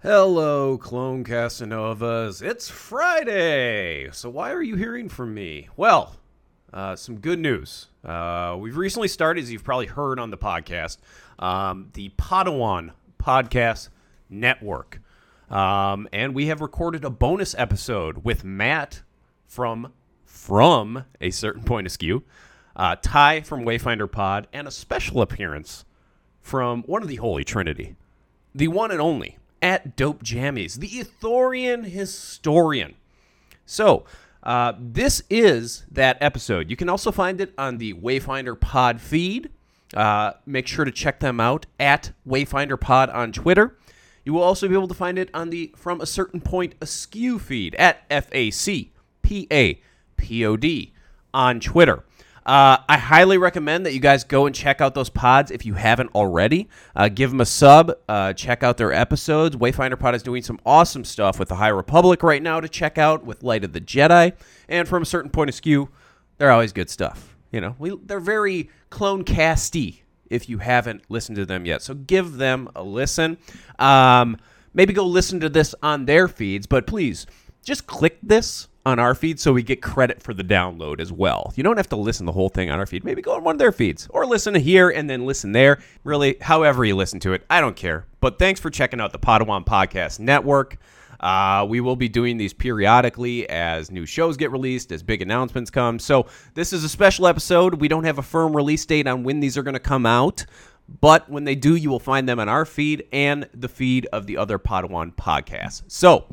Hello, Clone Castanovas. It's Friday. So, why are you hearing from me? Well, uh, some good news. Uh, we've recently started, as you've probably heard on the podcast, um, the Podawan Podcast Network. Um, and we have recorded a bonus episode with Matt from from a certain point askew, uh, Ty from Wayfinder Pod, and a special appearance from one of the Holy Trinity, the one and only at Dope Jammies, the Ithorian historian. So, uh, this is that episode. You can also find it on the Wayfinder Pod feed. Uh, make sure to check them out at Wayfinder Pod on Twitter. You will also be able to find it on the From a Certain Point Askew feed at F A C P A P O D on Twitter. Uh, I highly recommend that you guys go and check out those pods if you haven't already. Uh, give them a sub. Uh, check out their episodes. Wayfinder Pod is doing some awesome stuff with the High Republic right now to check out with Light of the Jedi. And from a certain point askew, they're always good stuff. You know, we, they're very clone casty if you haven't listened to them yet. So give them a listen. Um, maybe go listen to this on their feeds, but please just click this on our feed so we get credit for the download as well. You don't have to listen the whole thing on our feed. Maybe go on one of their feeds or listen here and then listen there. Really, however you listen to it, I don't care. But thanks for checking out the Podawan Podcast Network. Uh, we will be doing these periodically as new shows get released, as big announcements come. So, this is a special episode. We don't have a firm release date on when these are going to come out, but when they do, you will find them on our feed and the feed of the other Podawan podcasts. So,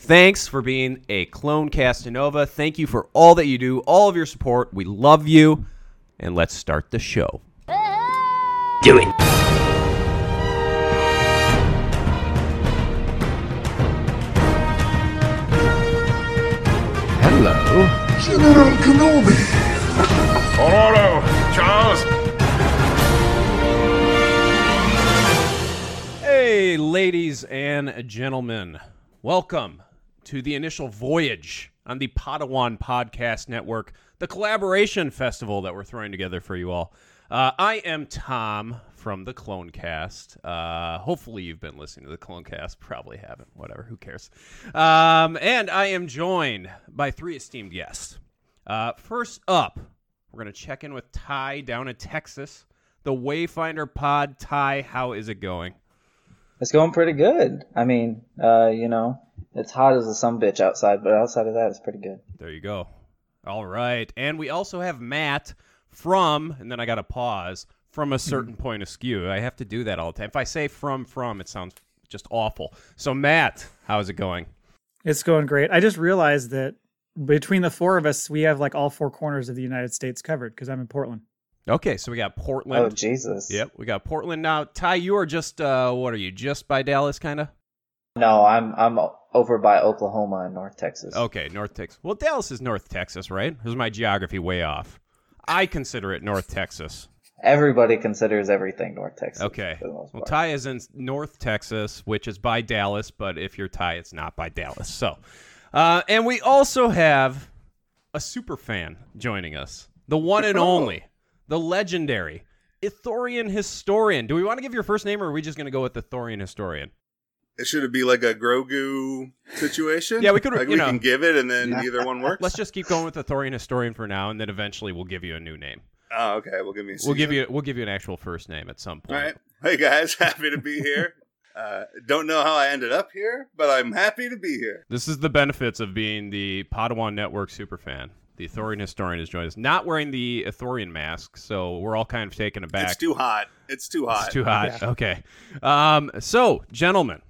Thanks for being a clone Castanova. Thank you for all that you do, all of your support. We love you. And let's start the show. Do it. Hello. General Kenobi. Ororo, Charles. Hey, ladies and gentlemen. Welcome to the initial voyage on the Podawan Podcast Network, the collaboration festival that we're throwing together for you all. Uh, I am Tom from the Clone Cast. Uh, hopefully, you've been listening to the Clone Cast. Probably haven't. Whatever. Who cares? Um, and I am joined by three esteemed guests. Uh, first up, we're going to check in with Ty down in Texas. The Wayfinder Pod. Ty, how is it going? It's going pretty good. I mean, uh, you know, it's hot as a sun bitch outside, but outside of that, it's pretty good. There you go. All right. And we also have Matt from, and then I got to pause, from a certain point askew. I have to do that all the time. If I say from, from, it sounds just awful. So, Matt, how's it going? It's going great. I just realized that between the four of us, we have like all four corners of the United States covered because I'm in Portland. Okay. So we got Portland. Oh Jesus! Yep. We got Portland. Now, Ty, you are just, uh, what are you, just by Dallas, kind of? No, I'm I'm over by Oklahoma and North Texas. Okay. North Texas. Well, Dallas is North Texas, right? Is my geography way off? I consider it North Texas. Everybody considers everything North Texas. Okay. for the most Well. Ty is in North Texas, which is by Dallas, but if you're Ty, it's not by Dallas. So, uh, and we also have a super fan joining us, the one and only, the legendary Ithorian historian. Do we want to give your first name, or are we just going to go with the Ithorian historian? Should it be like a Grogu situation? Yeah, we could, Like you we know. can give it, and then either one works. Let's just keep going with Ithorian historian for now, and then eventually we'll give you a new name. Oh, okay. We'll give me. A We'll give you we'll give you an actual first name at some point. right. Hey guys, happy to be here. Uh, don't know how I ended up here, but I'm happy to be here. This is the benefits of being the Podawan Network superfan. The Ithorian historian has joined us, not wearing the Ithorian mask, so we're all kind of taken aback. It's too hot. It's too hot. It's too hot. Okay. Um, so, gentlemen,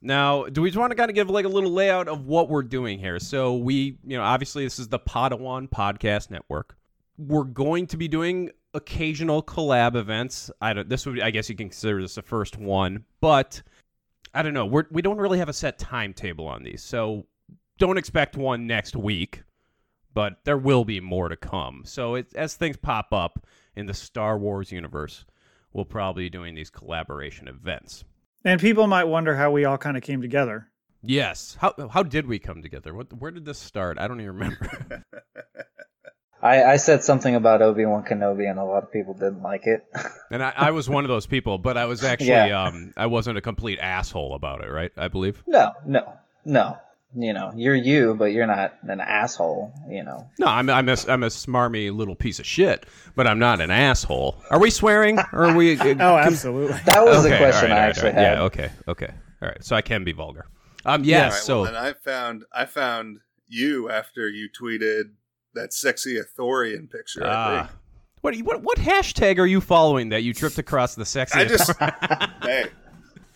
now, do we just want to kind of give like a little layout of what we're doing here? So, we, you know, obviously this is the Podawan Podcast Network. We're going to be doing occasional collab events. I don't. This would, I guess, you can consider this the first one, but I don't know. We're we don't really have a set timetable on these, so don't expect one next week. But there will be more to come. So it, as things pop up in the Star Wars universe, we'll probably be doing these collaboration events. And people might wonder how we all kind of came together. Yes. How how did we come together? What where did this start? I don't even remember. I, I said something about Obi Wan Kenobi, and a lot of people didn't like it. And I, I was one of those people, but I was actually Yeah. um I wasn't a complete asshole about it, right? I believe. no, no, no. You know, you're you, but you're not an asshole. You know. No, I'm I'm a, I'm a smarmy little piece of shit, but I'm not an asshole. Are we swearing? Or are we? Oh, absolutely. That was okay, the question all right, I all right, actually all right. had. Yeah. Okay. Okay. All right. So I can be vulgar. Um. Yes. Yeah. All right, so well, then I found I found you after you tweeted that sexy Ithorian picture. I Ah. think. what, what what hashtag are you following that you tripped across the sexy? I just hey,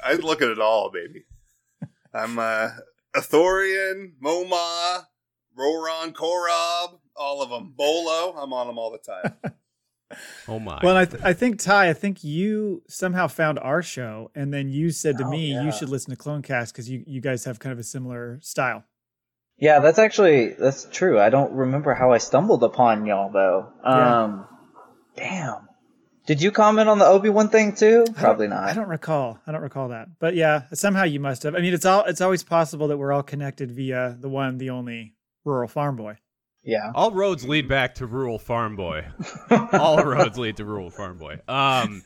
I look at it all, baby. I'm uh, Ithorian, Momaw, Roran, Korob, all of them. Bolo, I'm on them all the time. oh my. Well, I, th- I think Ty, I think you somehow found our show, and then you said to Oh, me, yeah. "You should listen to Clonecast because you you guys have kind of a similar style." Yeah, that's actually that's true. I don't remember how I stumbled upon y'all though. Yeah. Um, damn. Did you comment on the Obi Wan thing too? I don't- Probably not. I don't recall. I don't recall that. But yeah, somehow you must have. I mean, it's all it's always possible that we're all connected via the one, the only rural farm boy. Yeah. All roads lead back to rural farm boy. all roads lead to rural farm boy. Um,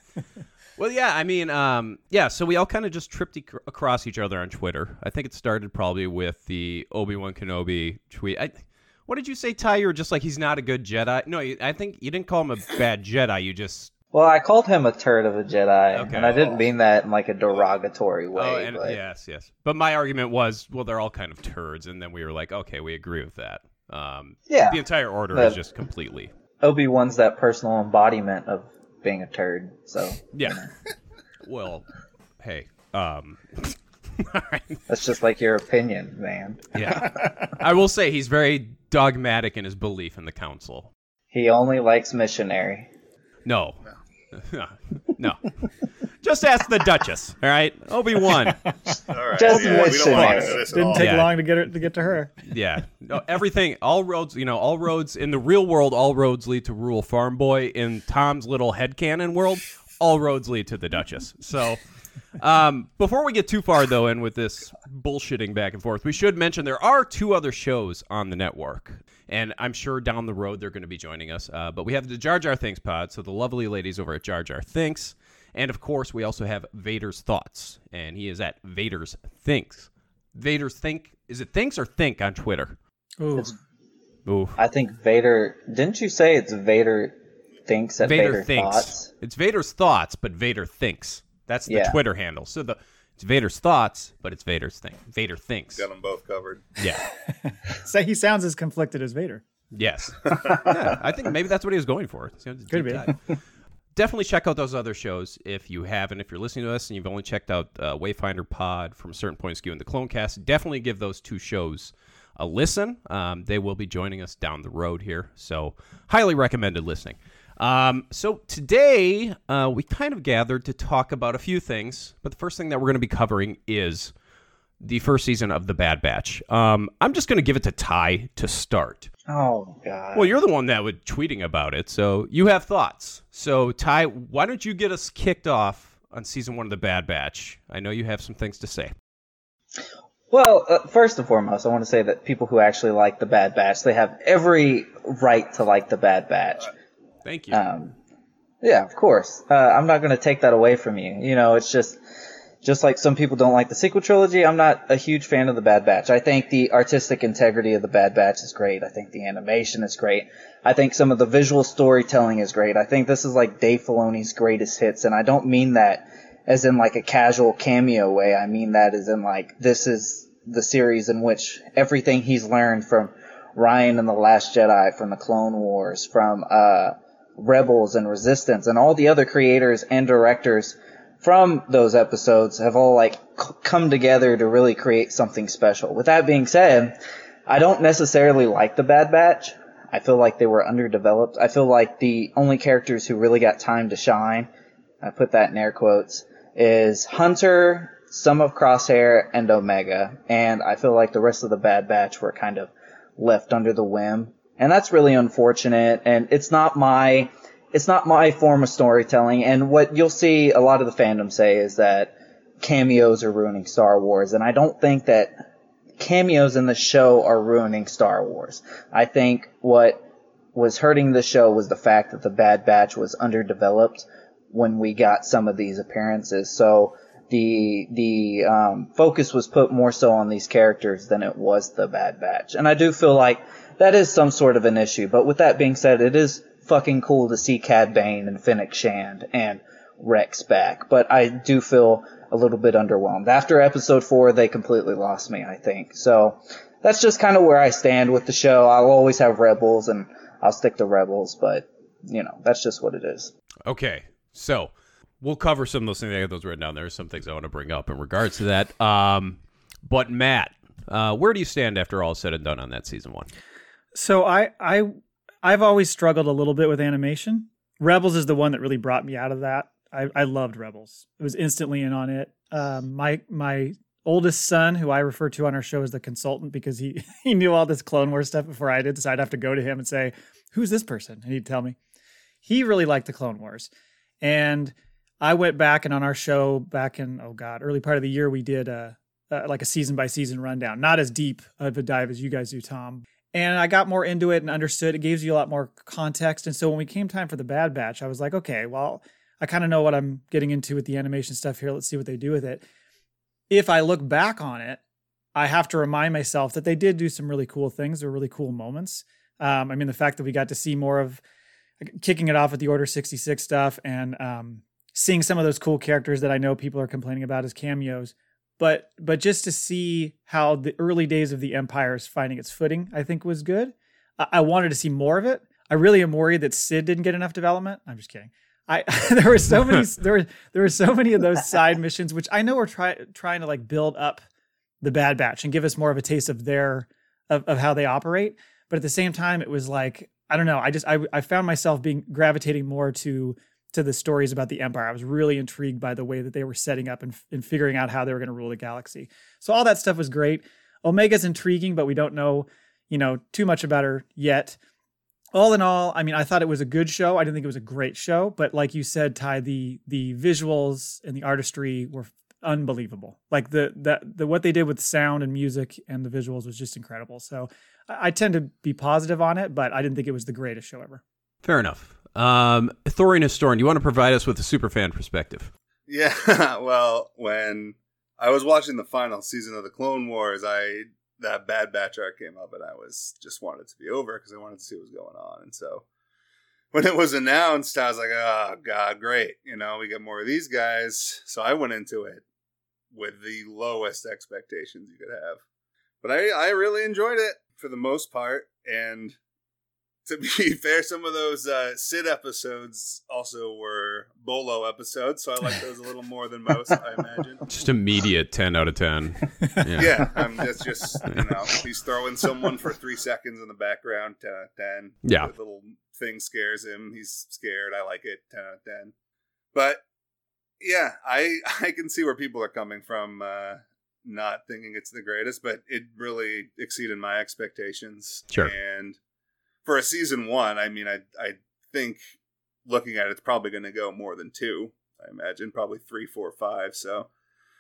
well, yeah, I mean, um, yeah. So we all kind of just tripped ac- across each other on Twitter. I think it started probably with the Obi Wan Kenobi tweet. I, what did you say, Ty? You were just like he's not a good Jedi. No, I think you didn't call him a bad Jedi. You just Well, I called him a turd of a Jedi, Okay. and I didn't mean that in like a derogatory way. oh, and but yes, yes. But my argument was, well, they're all kind of turds, and then we were like, okay, we agree with that. Um, yeah, the entire order But- is just completely, Obi Wan's that personal embodiment of being a turd. So yeah. well, hey, um, all right. that's just like your opinion, man. Yeah. I will say he's very dogmatic in his belief in the council. He only likes missionary. No. No. Just ask the Duchess, all right? Obi Wan. All right, Just yeah, we don't want to this Didn't take Yeah. long to get her, to get to her. Yeah. No, everything, all roads, you know, all roads in the real world, all roads lead to rural farm boy. In Tom's little headcanon world, all roads lead to the Duchess. So, um, before we get too far, though, in with this bullshitting back and forth, we should mention there are two other shows on the network. And I'm sure down the road they're going to be joining us. Uh, but we have the Jar Jar Thinks pod, so the lovely ladies over at Jar Jar Thinks. And of course, we also have Vader's Thoughts, and he is at Vader's Thinks. Vader's Think, is it Thinks or Think on Twitter? Ooh, Ooh. I think Vader. Didn't you say it's Vader thinks at Vader, Vader, thinks. thoughts? It's Vader's thoughts, but Vader thinks. That's the Yeah. Twitter handle. So the it's Vader's thoughts, but it's Vader's thing. Vader thinks. Got them both covered. Yeah. so he sounds as conflicted as Vader. Yes. yeah, I think maybe that's what he was going for. Could be. dive. Definitely check out those other shows if you haven't. If you're listening to us and you've only checked out uh, Wayfinder Pod from a certain point of view in the Clonecast, definitely give those two shows a listen. Um, they will be joining us down the road here, so highly recommended listening. Um, so today uh, we kind of gathered to talk about a few things, but the first thing that we're going to be covering is the first season of The Bad Batch. Um, I'm just going to give it to Ty to start. Oh God. Well, you're the one that was tweeting about it, so you have thoughts. So, Ty, why don't you get us kicked off on season one of the Bad Batch? I know you have some things to say. Well, uh, first and foremost, I want to say that people who actually like the Bad Batch, they have every right to like the Bad Batch. Thank you. Um, yeah, of course. Uh, I'm not going to take that away from you. You know, it's just, just like some people don't like the sequel trilogy, I'm not a huge fan of the Bad Batch. I think the artistic integrity of the Bad Batch is great. I think the animation is great. I think some of the visual storytelling is great. I think this is like Dave Filoni's greatest hits, and I don't mean that as in like a casual cameo way. I mean that as in like this is the series in which everything he's learned from Rian and the Last Jedi, from the Clone Wars, from uh, Rebels and Resistance, and all the other creators and directors from those episodes have all like c- come together to really create something special. With that being said, I don't necessarily like the Bad Batch. I feel like they were underdeveloped. I feel like the only characters who really got time to shine, I put that in air quotes, is Hunter, some of Crosshair, and Omega. And I feel like the rest of the Bad Batch were kind of left under the whim. And that's really unfortunate. And it's not my, it's not my form of storytelling. And what you'll see a lot of the fandom say is that cameos are ruining Star Wars. And I don't think that cameos in the show are ruining Star Wars. I think what was hurting the show was the fact that the Bad Batch was underdeveloped when we got some of these appearances. So the the um, focus was put more so on these characters than it was the Bad Batch, and I do feel like that is some sort of an issue. But with that being said, it is fucking cool to see Cad Bane and Fennec Shand and Rex back. But I do feel a little bit underwhelmed. After episode four, they completely lost me, I think. So that's just kind of where I stand with the show. I'll always have Rebels and I'll stick to Rebels, but you know, that's just what it is. Okay, so we'll cover some of those things. I got those written down. There's some things I want to bring up in regards to that. Um, but Matt, uh, where do you stand after all said and done on that season one? So I I I've always struggled a little bit with animation. Rebels is the one that really brought me out of that. I, I loved Rebels. It was instantly in on it. Um, my my oldest son, who I refer to on our show as the consultant because he he knew all this Clone Wars stuff before I did, so I'd have to go to him and say, "Who's this person?" and he'd tell me. He really liked the Clone Wars, and I went back and on our show back in oh god early part of the year we did a, a like a season by season rundown, not as deep of a dive as you guys do, Tom. And I got more into it and understood. It gives you a lot more context. And so when we came time for the Bad Batch, I was like, okay, well, I kind of know what I'm getting into with the animation stuff here. Let's see what they do with it. If I look back on it, I have to remind myself that they did do some really cool things. Were really cool moments. Um, I mean, the fact that we got to see more of kicking it off with the Order 66 stuff and um, seeing some of those cool characters that I know people are complaining about as cameos. But but just to see how the early days of the Empire is finding its footing, I think was good. I, I wanted to see more of it. I really am worried that Cid didn't get enough development. I'm just kidding. I there were so many there were there were so many of those side missions which I know are try, trying to like build up the Bad Batch and give us more of a taste of their of, of how they operate. But at the same time, it was like I don't know. I just I I found myself being gravitating more to to the stories about the Empire. I was really intrigued by the way that they were setting up and, and figuring out how they were going to rule the galaxy. So all that stuff was great. Omega's intriguing, but we don't know, you know, too much about her yet. All in all, I mean, I thought it was a good show. I didn't think it was a great show, but like you said, Ty, the the visuals and the artistry were unbelievable. Like the the, the what they did with sound and music and the visuals was just incredible. So I, I tend to be positive on it, but I didn't think it was the greatest show ever. Fair enough. Um, Ithorian Historian, you want to provide us with a superfan perspective? Yeah, well, when I was watching the final season of the Clone Wars, I that Bad Batch arc came up, and I was just wanted it to be over because I wanted to see what was going on. And so when it was announced, I was like, "Oh God, great! You know, we get more of these guys." So I went into it with the lowest expectations you could have, but I I really enjoyed it for the most part, and to be fair, some of those uh, Cid episodes also were Bolo episodes, so I like those a little more than most, I imagine. Just immediate 10 out of 10. Yeah, yeah um, it's just, you know, he's throwing someone for three seconds in the background, 10 out of 10. Yeah. The little thing scares him. He's scared. I like it, 10 out of 10. But yeah, I, I can see where people are coming from. Uh, not thinking it's the greatest, but it really exceeded my expectations. Sure. And for a season one, I mean, I I think looking at it, it's probably going to go more than two. I imagine probably three, four, five. So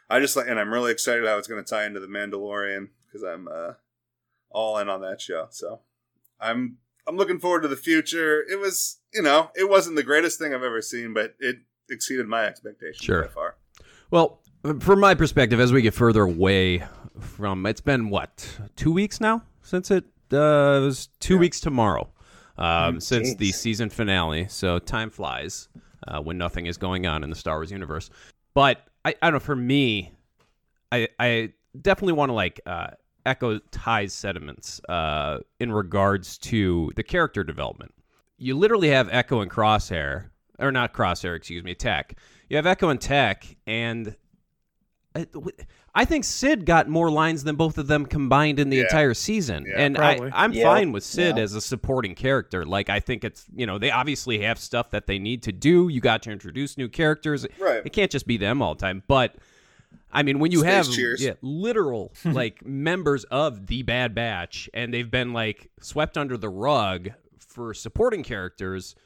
I just like, and I'm really excited how it's going to tie into the Mandalorian because I'm uh, all in on that show. So I'm I'm looking forward to the future. It was, you know, it wasn't the greatest thing I've ever seen, but it exceeded my expectations sure. by far. Well, from my perspective, as we get further away from, it's been what two weeks now since it uh, it was two yeah. weeks tomorrow um, since the season finale. So time flies uh, when nothing is going on in the Star Wars universe. But I, I don't know. For me, I, I definitely want to like uh, echo Ty's sentiments uh, in regards to the character development. You literally have Echo and Crosshair, or not Crosshair, excuse me, Tech. You have Echo and Tech, and Uh, I think Cid got more lines than both of them combined in the Yeah. entire season, Yeah. and I, Probably. I'm Yeah. fine with Cid Yeah. as a supporting character. Like I think it's you know they obviously have stuff that they need to do. You got to introduce new characters. Right. It can't just be them all the time. But I mean, when you Space have yeah, literal like members of the Bad Batch, and they've been like swept under the rug for supporting characters,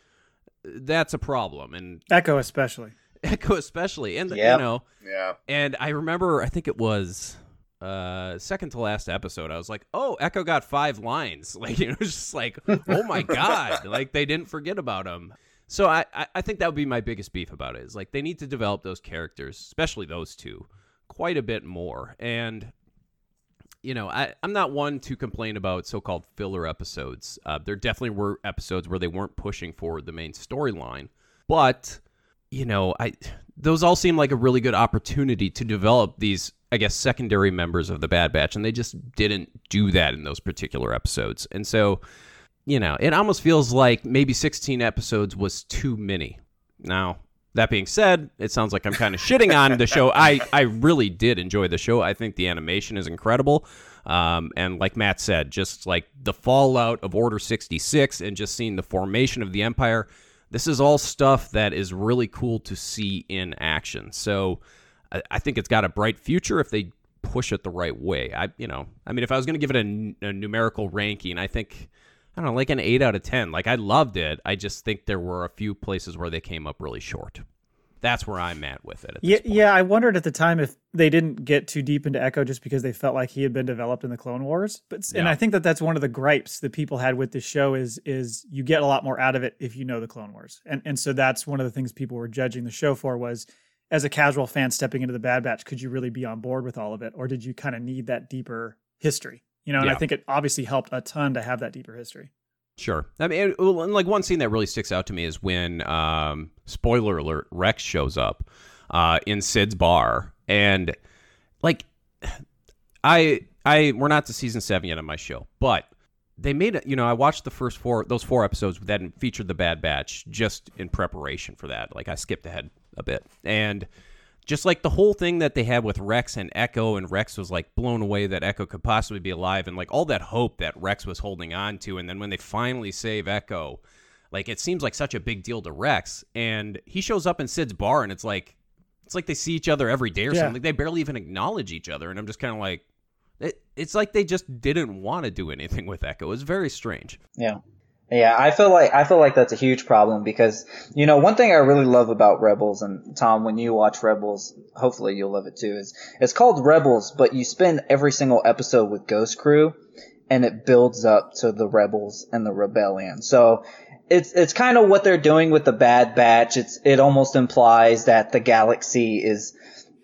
that's a problem. And Echo especially. Echo especially, and Yep. you know. Yeah. And I remember, I think it was uh, second to last episode, I was like, "Oh, Echo got five lines." Like, you know, it's just like, "Oh my god!" like they didn't forget about him. So I, I, I think that would be my biggest beef about it. Is like they need to develop those characters, especially those two, quite a bit more. And you know, I, I'm not one to complain about so-called filler episodes. Uh, there definitely were episodes where they weren't pushing forward the main storyline, but you know, I those all seem like a really good opportunity to develop these, I guess, secondary members of the Bad Batch, and they just didn't do that in those particular episodes. And so, you know, it almost feels like maybe 16 episodes was too many. Now, that being said, it sounds like I'm kind of shitting on the show. I, I really did enjoy the show. I think the animation is incredible. Um, and like Matt said, just like the fallout of Order 66 and just seeing the formation of the Empire, this is all stuff that is really cool to see in action. So I, I think it's got a bright future if they push it the right way. I, you know, I mean, if I was going to give it a numerical ranking, I think. I don't know, like an 8 out of 10. Like, I loved it. I just think there were a few places where they came up really short. That's where I'm at with it. At Yeah, yeah. I wondered at the time if they didn't get too deep into Echo just because they felt like he had been developed in the Clone Wars. But and Yeah. I think that that's one of the gripes that people had with this show is is you get a lot more out of it if you know the Clone Wars, and and so that's one of the things people were judging the show for was as a casual fan stepping into the Bad Batch, could you really be on board with all of it, or did you kind of need that deeper history? You know, and I think it obviously helped a ton to have that deeper history. Sure. I mean, it- like one scene that really sticks out to me is when, um, spoiler alert, Rex shows up uh, in Cid's bar, and like, I, I, we're not to season seven yet on my show, but they made it. You know, I watched the first four, those four episodes that featured the Bad Batch just in preparation for that. Like, I skipped ahead a bit, and just like the whole thing that they had with Rex and Echo, and Rex was like blown away that Echo could possibly be alive, and like all that hope that Rex was holding on to, and then when they finally save Echo, like it seems like such a big deal to Rex, and he shows up in Cid's bar, and it's like it's like they see each other every day or Yeah. something. Like they barely even acknowledge each other, and I'm just kind of like, it, it's like they just didn't want to do anything with Echo. It's very strange. Yeah. Yeah, I feel like I feel like that's a huge problem because you know one thing I really love about Rebels and Tom when you watch Rebels, hopefully you'll love it too. Is it's called Rebels, but you spend every single episode with Ghost Crew, and it builds up to the Rebels and the Rebellion. So it's it's kind of what they're doing with the Bad Batch. It's it almost implies that the galaxy is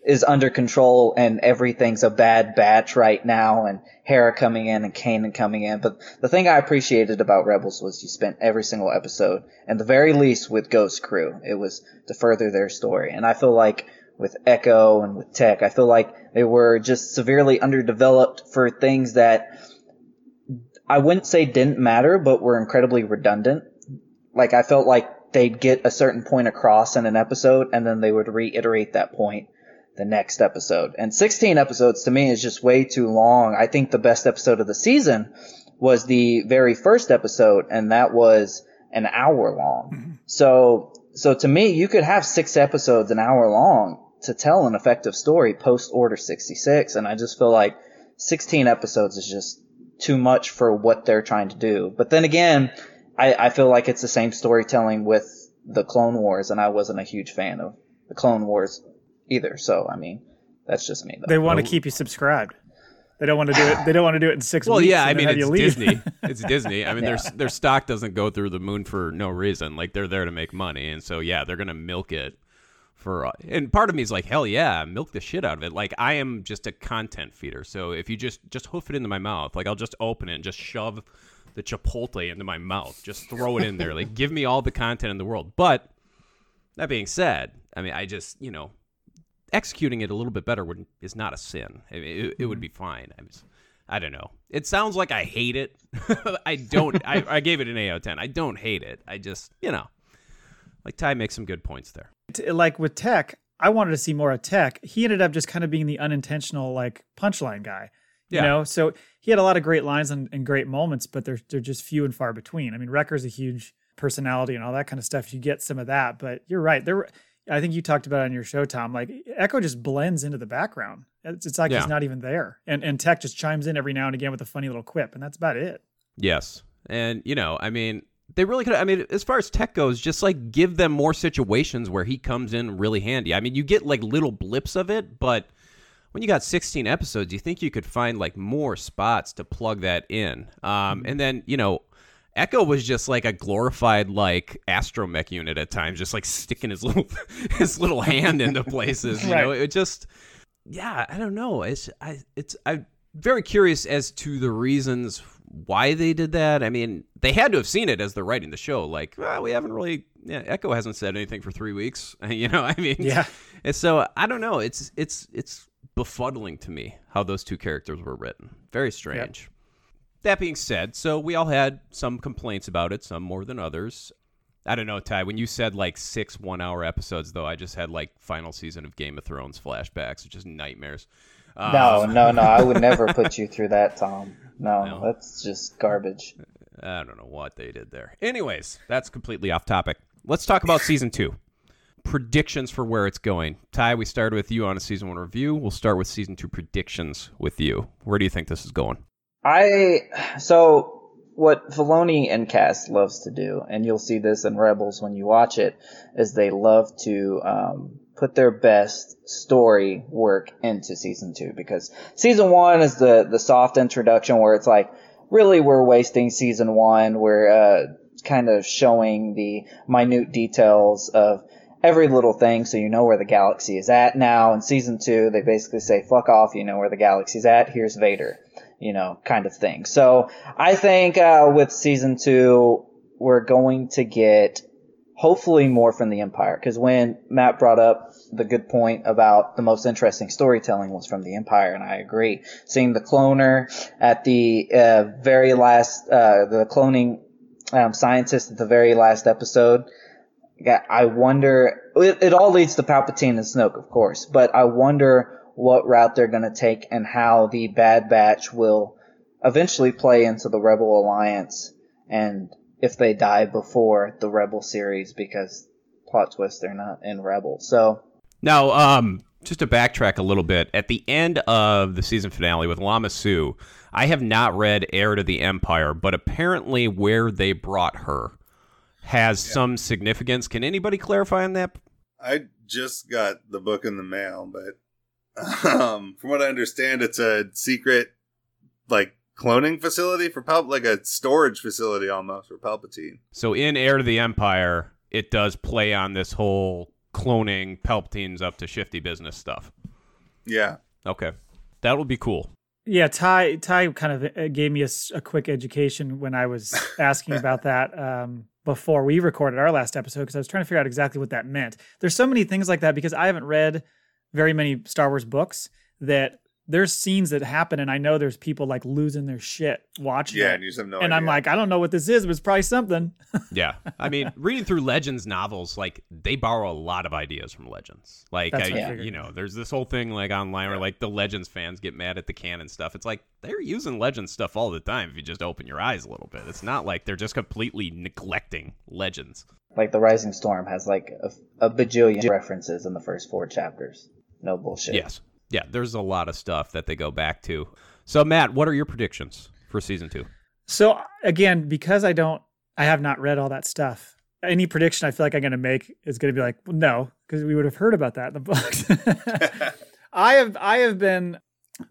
is under control and everything's a bad batch right now and Hera coming in and Kanan coming in. But the thing I appreciated about Rebels was you spent every single episode, and the very least with Ghost Crew, it was to further their story. And I feel like with Echo and with Tech, I feel like they were just severely underdeveloped for things that I wouldn't say didn't matter, but were incredibly redundant. Like I felt like they'd get a certain point across in an episode and then they would reiterate that point the next episode. And 16 episodes to me is just way too long. I think the best episode of the season was the very first episode and that was an hour long. Mm-hmm. So, so to me, you could have six episodes an hour long to tell an effective story post Order 66. And I just feel like 16 episodes is just too much for what they're trying to do. But then again, I, I feel like it's the same storytelling with the Clone Wars, and I wasn't a huge fan of the Clone Wars either. So I mean, that's just me. Though. They want to keep you subscribed. They don't want to do it. They don't want to do it in six Well, weeks. yeah, I mean it's. Disney. It's Disney. I mean their their stock doesn't go through the moon for no reason. Like they're there to make money, and so yeah, they're gonna milk it for. And part of me is like, hell yeah, milk the shit out of it. Like I am just a content feeder. So if you just just hoof it into my mouth, like I'll just open it and just shove the chipotle into my mouth, just throw it in there. Like give me all the content in the world. But that being said, I mean I just you know executing it a little bit better would is not a sin. I mean, it, it would mm-hmm. be fine. I was, I don't know. It sounds like I hate it. I don't. I, I gave it an eight out of ten. I don't hate it. I just, you know, like Ty makes some good points there. Like with Tech, I wanted to see more of Tech. He ended up just kind of being the unintentional like punchline guy. You Yeah. know, so he had a lot of great lines and, and great moments, but they're they're just few and far between. I mean, Wrecker's a huge personality and all that kind of stuff. You get some of that, but you're right. There, were, I think you talked about it on your show, Tom. Like Echo just blends into the background. It's, it's like Yeah. he's not even there, and and Tech just chimes in every now and again with a funny little quip, and that's about it. Yes, and you know, I mean, they really could. I mean, as far as tech goes, just like give them more situations where he comes in really handy. I mean, you get like little blips of it, but when you got 16 episodes, you think you could find like more spots to plug that in. Um, and then you know, Echo was just like a glorified like astromech unit at times, just like sticking his little his little hand into places. You know, it just yeah, I don't know. It's I it's I'm very curious as to the reasons why they did that. I mean, they had to have seen it as they're writing the show. Like, well, we haven't really. Yeah, Echo hasn't said anything for three weeks. You know, I mean, Yeah. And so I don't know. It's it's it's befuddling to me how those two characters were written. Very strange. That being said, so we all had some complaints about it, some more than others. I don't know, Ty. When you said like six one-hour episodes, though, I just had like final season of Game of Thrones flashbacks, which is nightmares. Um, No, no, no. I would never put you through that, Tom. No, No. that's just garbage. I don't know what they did there. Anyways, that's completely off topic. Let's talk about season two. Predictions for where it's going. Ty, we started with you on a season one review. We'll start with season two predictions with you. Where do you think this is going? I so what Filoni and Cass loves to do, and you'll see this in Rebels when you watch it, is they love to um, put their best story work into season two because season one is the the soft introduction where it's like really we're wasting season one. We're uh, kind of showing the minute details of every little thing so you know where the galaxy is at now in season two they basically say fuck off you know where the galaxy's at here's vader you know kind of thing so i think uh, with season two we're going to get hopefully more from the empire because when matt brought up the good point about the most interesting storytelling was from the empire and i agree seeing the cloner at the uh, very last uh, the cloning um, scientist at the very last episode I wonder. It, it all leads to Palpatine and Snoke, of course, but I wonder what route they're going to take and how the Bad Batch will eventually play into the Rebel Alliance, and if they die before the Rebel series, because plot twist, they're not in Rebel. So Now, um, just to backtrack a little bit, at the end of the season finale with Lama Su, I have not read Heir to the Empire, but apparently where they brought her has some significance. Can anybody clarify on that? I just got the book in the mail, but um, from what I understand, it's a secret, like cloning facility for Pal, like a storage facility almost for Palpatine. So in Heir to the Empire, it does play on this whole cloning Palpatine's up to shifty business stuff. Yeah, Okay. That will be cool. Yeah, Ty Ty kind of uh, gave me a quick education when I was asking about that um, before we recorded our last episode because I was trying to figure out exactly what that meant. There's so many things like that because I haven't read very many Star Wars books that there's scenes that happen and I know there's people like losing their shit watching yeah, it. and you just have no and idea. I'm like, I don't know what this is, but it's probably something. Yeah. I mean, reading through Legends novels, like they borrow a lot of ideas from Legends. Like, That's I, what I you know, there's this whole thing like online where like the Legends fans get mad at the canon stuff. It's like they're using Legends stuff all the time if you just open your eyes a little bit. It's not like they're just completely neglecting Legends. like the Rising Storm has like a, a bajillion references in the first four chapters. No bullshit. Yes. Yeah, there's a lot of stuff that they go back to. So, Matt, what are your predictions for season two? So again, because I don't, I have not read all that stuff. Any prediction I feel like I'm going to make is going to be like, well, no, because we would have heard about that in the books. I have, I have been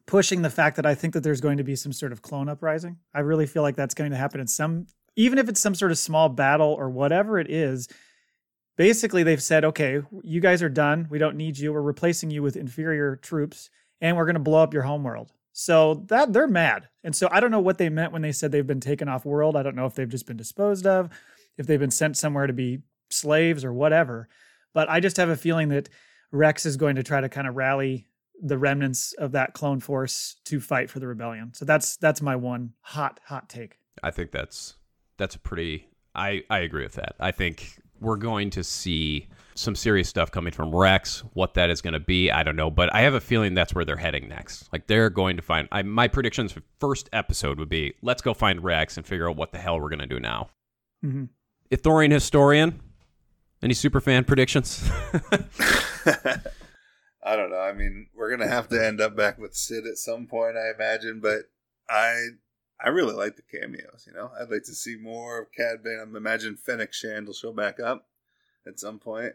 pushing the fact that I think that there's going to be some sort of clone uprising. I really feel like that's going to happen in some, even if it's some sort of small battle or whatever it is. Basically, they've said, okay, you guys are done. We don't need you. We're replacing you with inferior troops, and we're going to blow up your homeworld. So that they're mad. And so I don't know what they meant when they said they've been taken off world. I don't know if they've just been disposed of, if they've been sent somewhere to be slaves or whatever. But I just have a feeling that Rex is going to try to kind of rally the remnants of that clone force to fight for the rebellion. So that's that's my one hot hot take. I think that's that's a pretty. I I agree with that. I think we're going to see some serious stuff coming from Rex. What that is going to be, I don't know, but I have a feeling that's where they're heading next. Like they're going to find. I, my predictions for first episode would be let's go find Rex and figure out what the hell we're going to do now. Mhm. Ithorian historian. Any super fan predictions? I don't know. I mean, we're gonna have to end up back with Cid at some point, I imagine. But I, I really like the cameos. You know, I'd like to see more of Cad Bane. I imagine Fennec Shand will show back up at some point.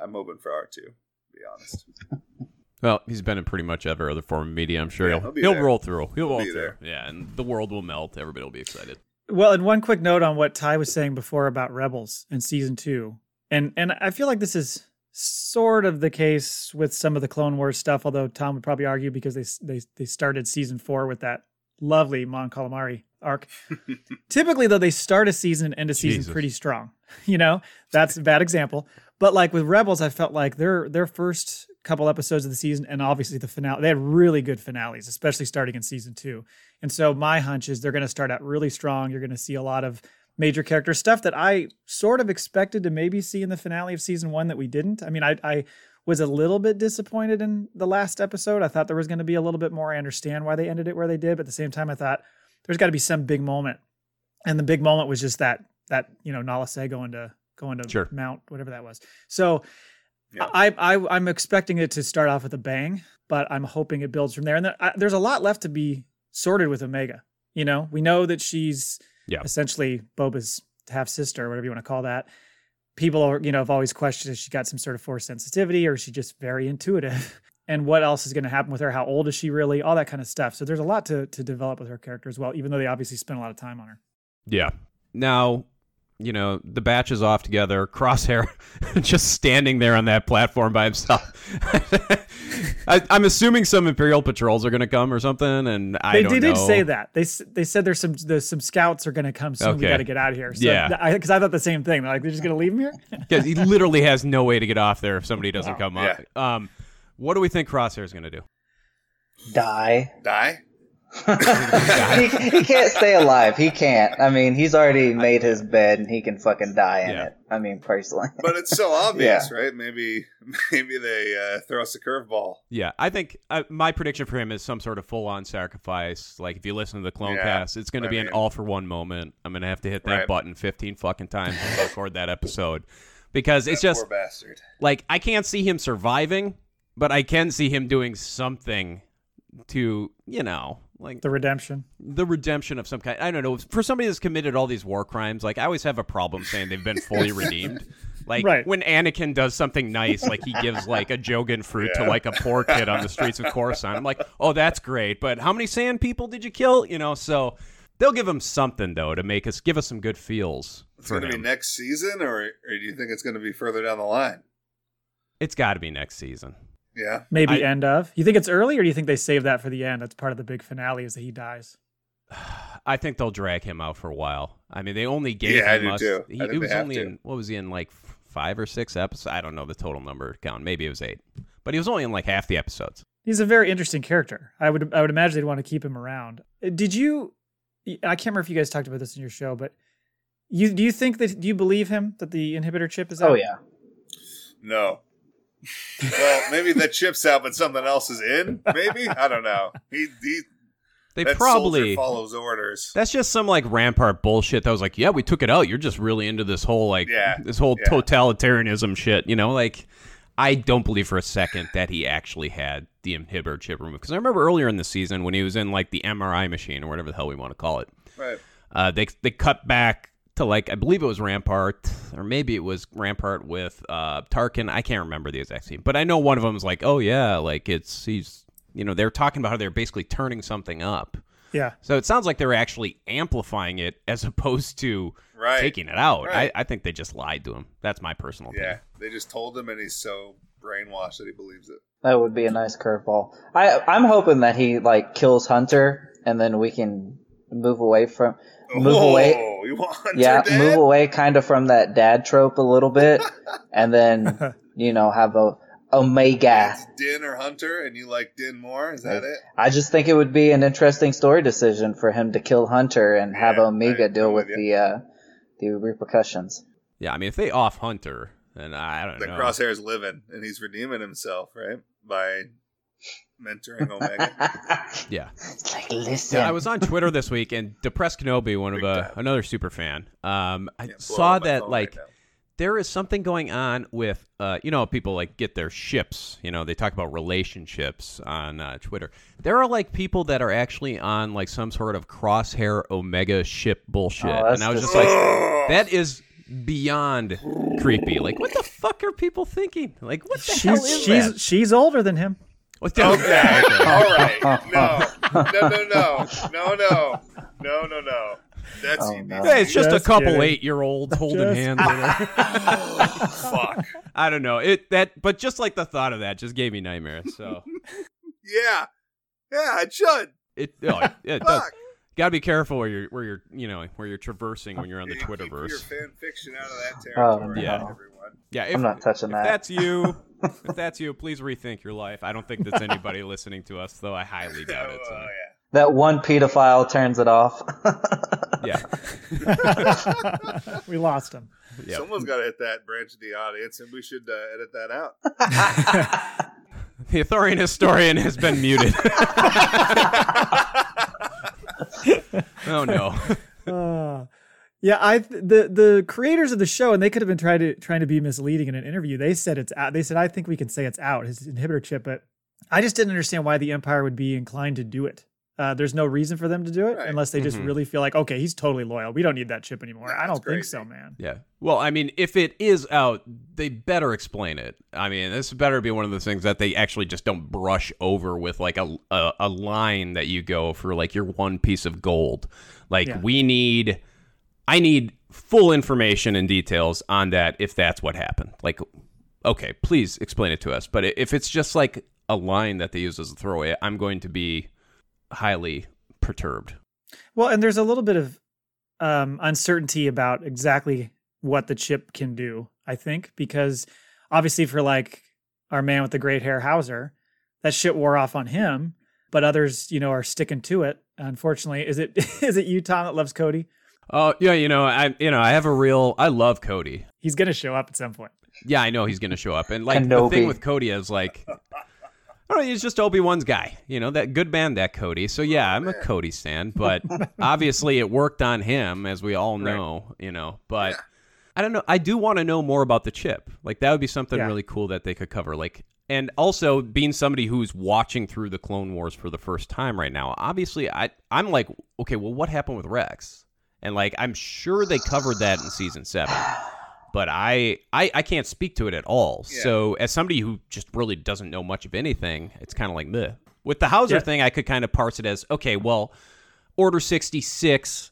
I'm hoping for R two. To be honest. Well, he's been in pretty much every other form of media. I'm sure Yeah, he'll he'll be he'll there. roll through. He'll roll be through. there. Yeah, and the world will melt. Everybody will be excited. Well, and one quick note on what Ty was saying before about Rebels in season two, and and I feel like this is sort of the case with some of the Clone Wars stuff. Although Tom would probably argue because they they they started season four with that lovely Mon Calamari arc. Typically, though, they start a season and end a season Jesus. pretty strong. You know, that's a bad example. But like with Rebels, I felt like their their first couple episodes of the season and obviously the finale, they had really good finales, especially starting in season two. And so my hunch is they're going to start out really strong. You're going to see a lot of major character stuff that I sort of expected to maybe see in the finale of season one that we didn't. I mean, I, I was a little bit disappointed in the last episode. I thought there was going to be a little bit more. I understand why they ended it where they did, but at the same time, I thought there's got to be some big moment. And the big moment was just that that you know Nala Se going to going to Sure. Mount whatever that was. So Yeah. I, I I'm expecting it to start off with a bang, but I'm hoping it builds from there. And there, I, there's a lot left to be sorted with Omega. You know, we know that she's Yeah. essentially Boba's half sister, or whatever you want to call that. People are, you know, have always questioned if she got some sort of force sensitivity or is she just very intuitive. And what else is going to happen with her? How old is she really? All that kind of stuff. So there's a lot to to develop with her character as well, even though they obviously spent a lot of time on her. Yeah. Now, you know, the batch is off together. Crosshair just standing there on that platform by himself. I, I'm assuming some Imperial patrols are going to come or something, and I they don't they did know. say that. They they said there's some there's some scouts are going to come soon. We Okay. got to get out of here. So Yeah. because I, thought the same thing. They're like they're just going to leave him here. because he literally has no way to get off there if somebody doesn't come up. Yeah. Um, what do we think Crosshair is going to do? Die. Die? He, he can't stay alive. He can't. I mean, he's already made his bed and he can fucking die in Yeah. it. I mean, personally. But it's so obvious, right? Maybe maybe they uh, throw us a curveball. Yeah, I think uh, my prediction for him is some sort of full-on sacrifice. Like if you listen to the Clone Yeah, Cast, it's going to I be an all-for-one moment. I'm going to have to hit that Right. button 15 fucking times to record that episode because it's just poor bastard. like I can't see him surviving, but I can see him doing something to, you know, like the redemption. the redemption of some kind. I don't know. For somebody that's committed all these war crimes, like I always have a problem saying they've been fully redeemed. Like Right. when Anakin does something nice, like he gives like a Jogan fruit to like a poor kid on the streets of Coruscant. I'm like, oh, that's great. But how many sand people did you kill? You know, so they'll give him something though to make us give us some good feels It's going to be next season, or, or do you think it's going to be further down the line? it's got to be next season. Yeah. Maybe I- end of. You think it's early, or do you think they save that for the end? That's part of the big finale is that he dies. I think they'll drag him out for a while. I mean, they only gave Yeah, I him do us. too. I He, think it was they have only to. in what was he in like five or six episodes? I don't know the total number count. Maybe it was eight, but he was only in like half the episodes. He's a very interesting character. I would I would imagine they'd want to keep him around. Uh, Did you? I can't remember if you guys talked about this in your show, but you do you think that do you believe him that the inhibitor chip is out? Oh yeah. No. Well, maybe the chip's out, but something else is in. Maybe I don't know. He, he They probably follows orders. that's just some like Rampart bullshit. That was like, yeah, we took it out. You're just really into this whole like Yeah, this whole yeah. totalitarianism shit. You know, like I don't believe for a second that he actually had the inhibitor chip removed because I remember earlier in the season when he was in like the MRI machine or whatever the hell we want to call it. Right. Uh, they they cut back to like I believe it was Rampart or maybe it was Rampart with uh, Tarkin. I can't remember the exact scene, but I know one of them is like, "Oh yeah, like it's he's you know they're talking about how they're basically turning something up." Yeah. So it sounds like they're actually amplifying it as opposed to Right. taking it out. Right. I, I think they just lied to him. That's my personal opinion. Yeah. They just told him, and he's so brainwashed that he believes it. That would be a nice curveball. I I'm hoping that he like kills Hunter and then we can move away from move oh, away. You want Yeah, dead? move away kind of from that dad trope a little bit, and then you know have a Omega. It's Din or Hunter, and you like Din more? Is that it? I just think it would be an interesting story decision for him to kill Hunter and have Yeah, Omega I- deal I'm with with the uh, the repercussions. Yeah, I mean, if they off Hunter, then I don't know. The know. Crosshair's living, and he's redeeming himself, right? By mentoring Omega. Yeah. It's like listen. Yeah, I was on Twitter this week, and Depressed Kenobi, one of Big uh, time. another super fan, um, I Yeah, saw that like right there is something going on with uh, you know people like get their ships you know they talk about relationships on uh, twitter there are like people that are actually on like some sort of crosshair omega ship bullshit Oh, and i was just like that is beyond creepy like what the fuck are people thinking like what the hell She's is she's that she's older than him. Well, okay, okay. All right. No. No, no, no. No, no. No, no, no. That's Oh, no. Hey, it's just, Just a couple kidding. eight-year-olds holding Just- hands. Fuck. I don't know it that, but just like the thought of that just gave me nightmares. So Yeah. Yeah, it should. it, oh, it does. Fuck. Gotta be careful where you're where you're you know where you're traversing when you're on the Keep- keep your Twitterverse. fan fiction out of that territory, Oh, territory. no. everyone. Yeah, if, I'm not touching if that. that's you, if that's you, please rethink your life. I don't think that's anybody listening to us, though. I highly doubt it. Oh, yeah. That one pedophile turns it off. Yeah, we lost him. yeah. Someone's got to hit that branch of the audience, and we should uh, edit that out. The Ithorian historian has been muted. oh no. Uh, yeah, I the the creators of the show, and they could have been trying to trying to be misleading in an interview. They said it's out. They said I think we can say it's out his inhibitor chip, but I just didn't understand why the Empire would be inclined to do it. Uh, there's no reason for them to do it Right. unless they just Mhm. really feel like, okay, he's totally loyal. We don't need that chip anymore. Yeah, I don't think so, man. Yeah. Well, I mean, if it is out, they better explain it. I mean, this better be one of those things that they actually just don't brush over with like a a, a line that you go for like your one piece of gold. Like Yeah. we need I need full information and details on that if that's what happened. Like okay, please explain it to us. But if it's just like a line that they use as a throwaway, I'm going to be highly perturbed. Well, and there's a little bit of um, uncertainty about exactly what the chip can do. I think because obviously for like our man with the great hair Howzer, that shit wore off on him, but others, you know, are sticking to it. Unfortunately, is it is it Tom, that loves Cody? Oh, yeah, you know, I you know, I have a real I love Cody. He's gonna show up at some point. Yeah, I know he's going to show up. And like the thing with Cody is like, I don't know, he's just Obi Wan's guy. You know that good man, that Cody. So yeah, I'm a Cody stan, but obviously it worked on him, as we all know. You know, but I don't know. I do want to know more about the chip. Like that would be something Yeah. really cool that they could cover. Like. And also being somebody who's watching through the Clone Wars for the first time right now, obviously I I'm like, okay, well what happened with Rex? And like I'm sure they covered that in season seven but I, I I can't speak to it at all. Yeah. So as somebody who just really doesn't know much of anything, it's kind of like meh. With the Howzer Yeah. thing, I could kind of parse it as okay, well, Order sixty six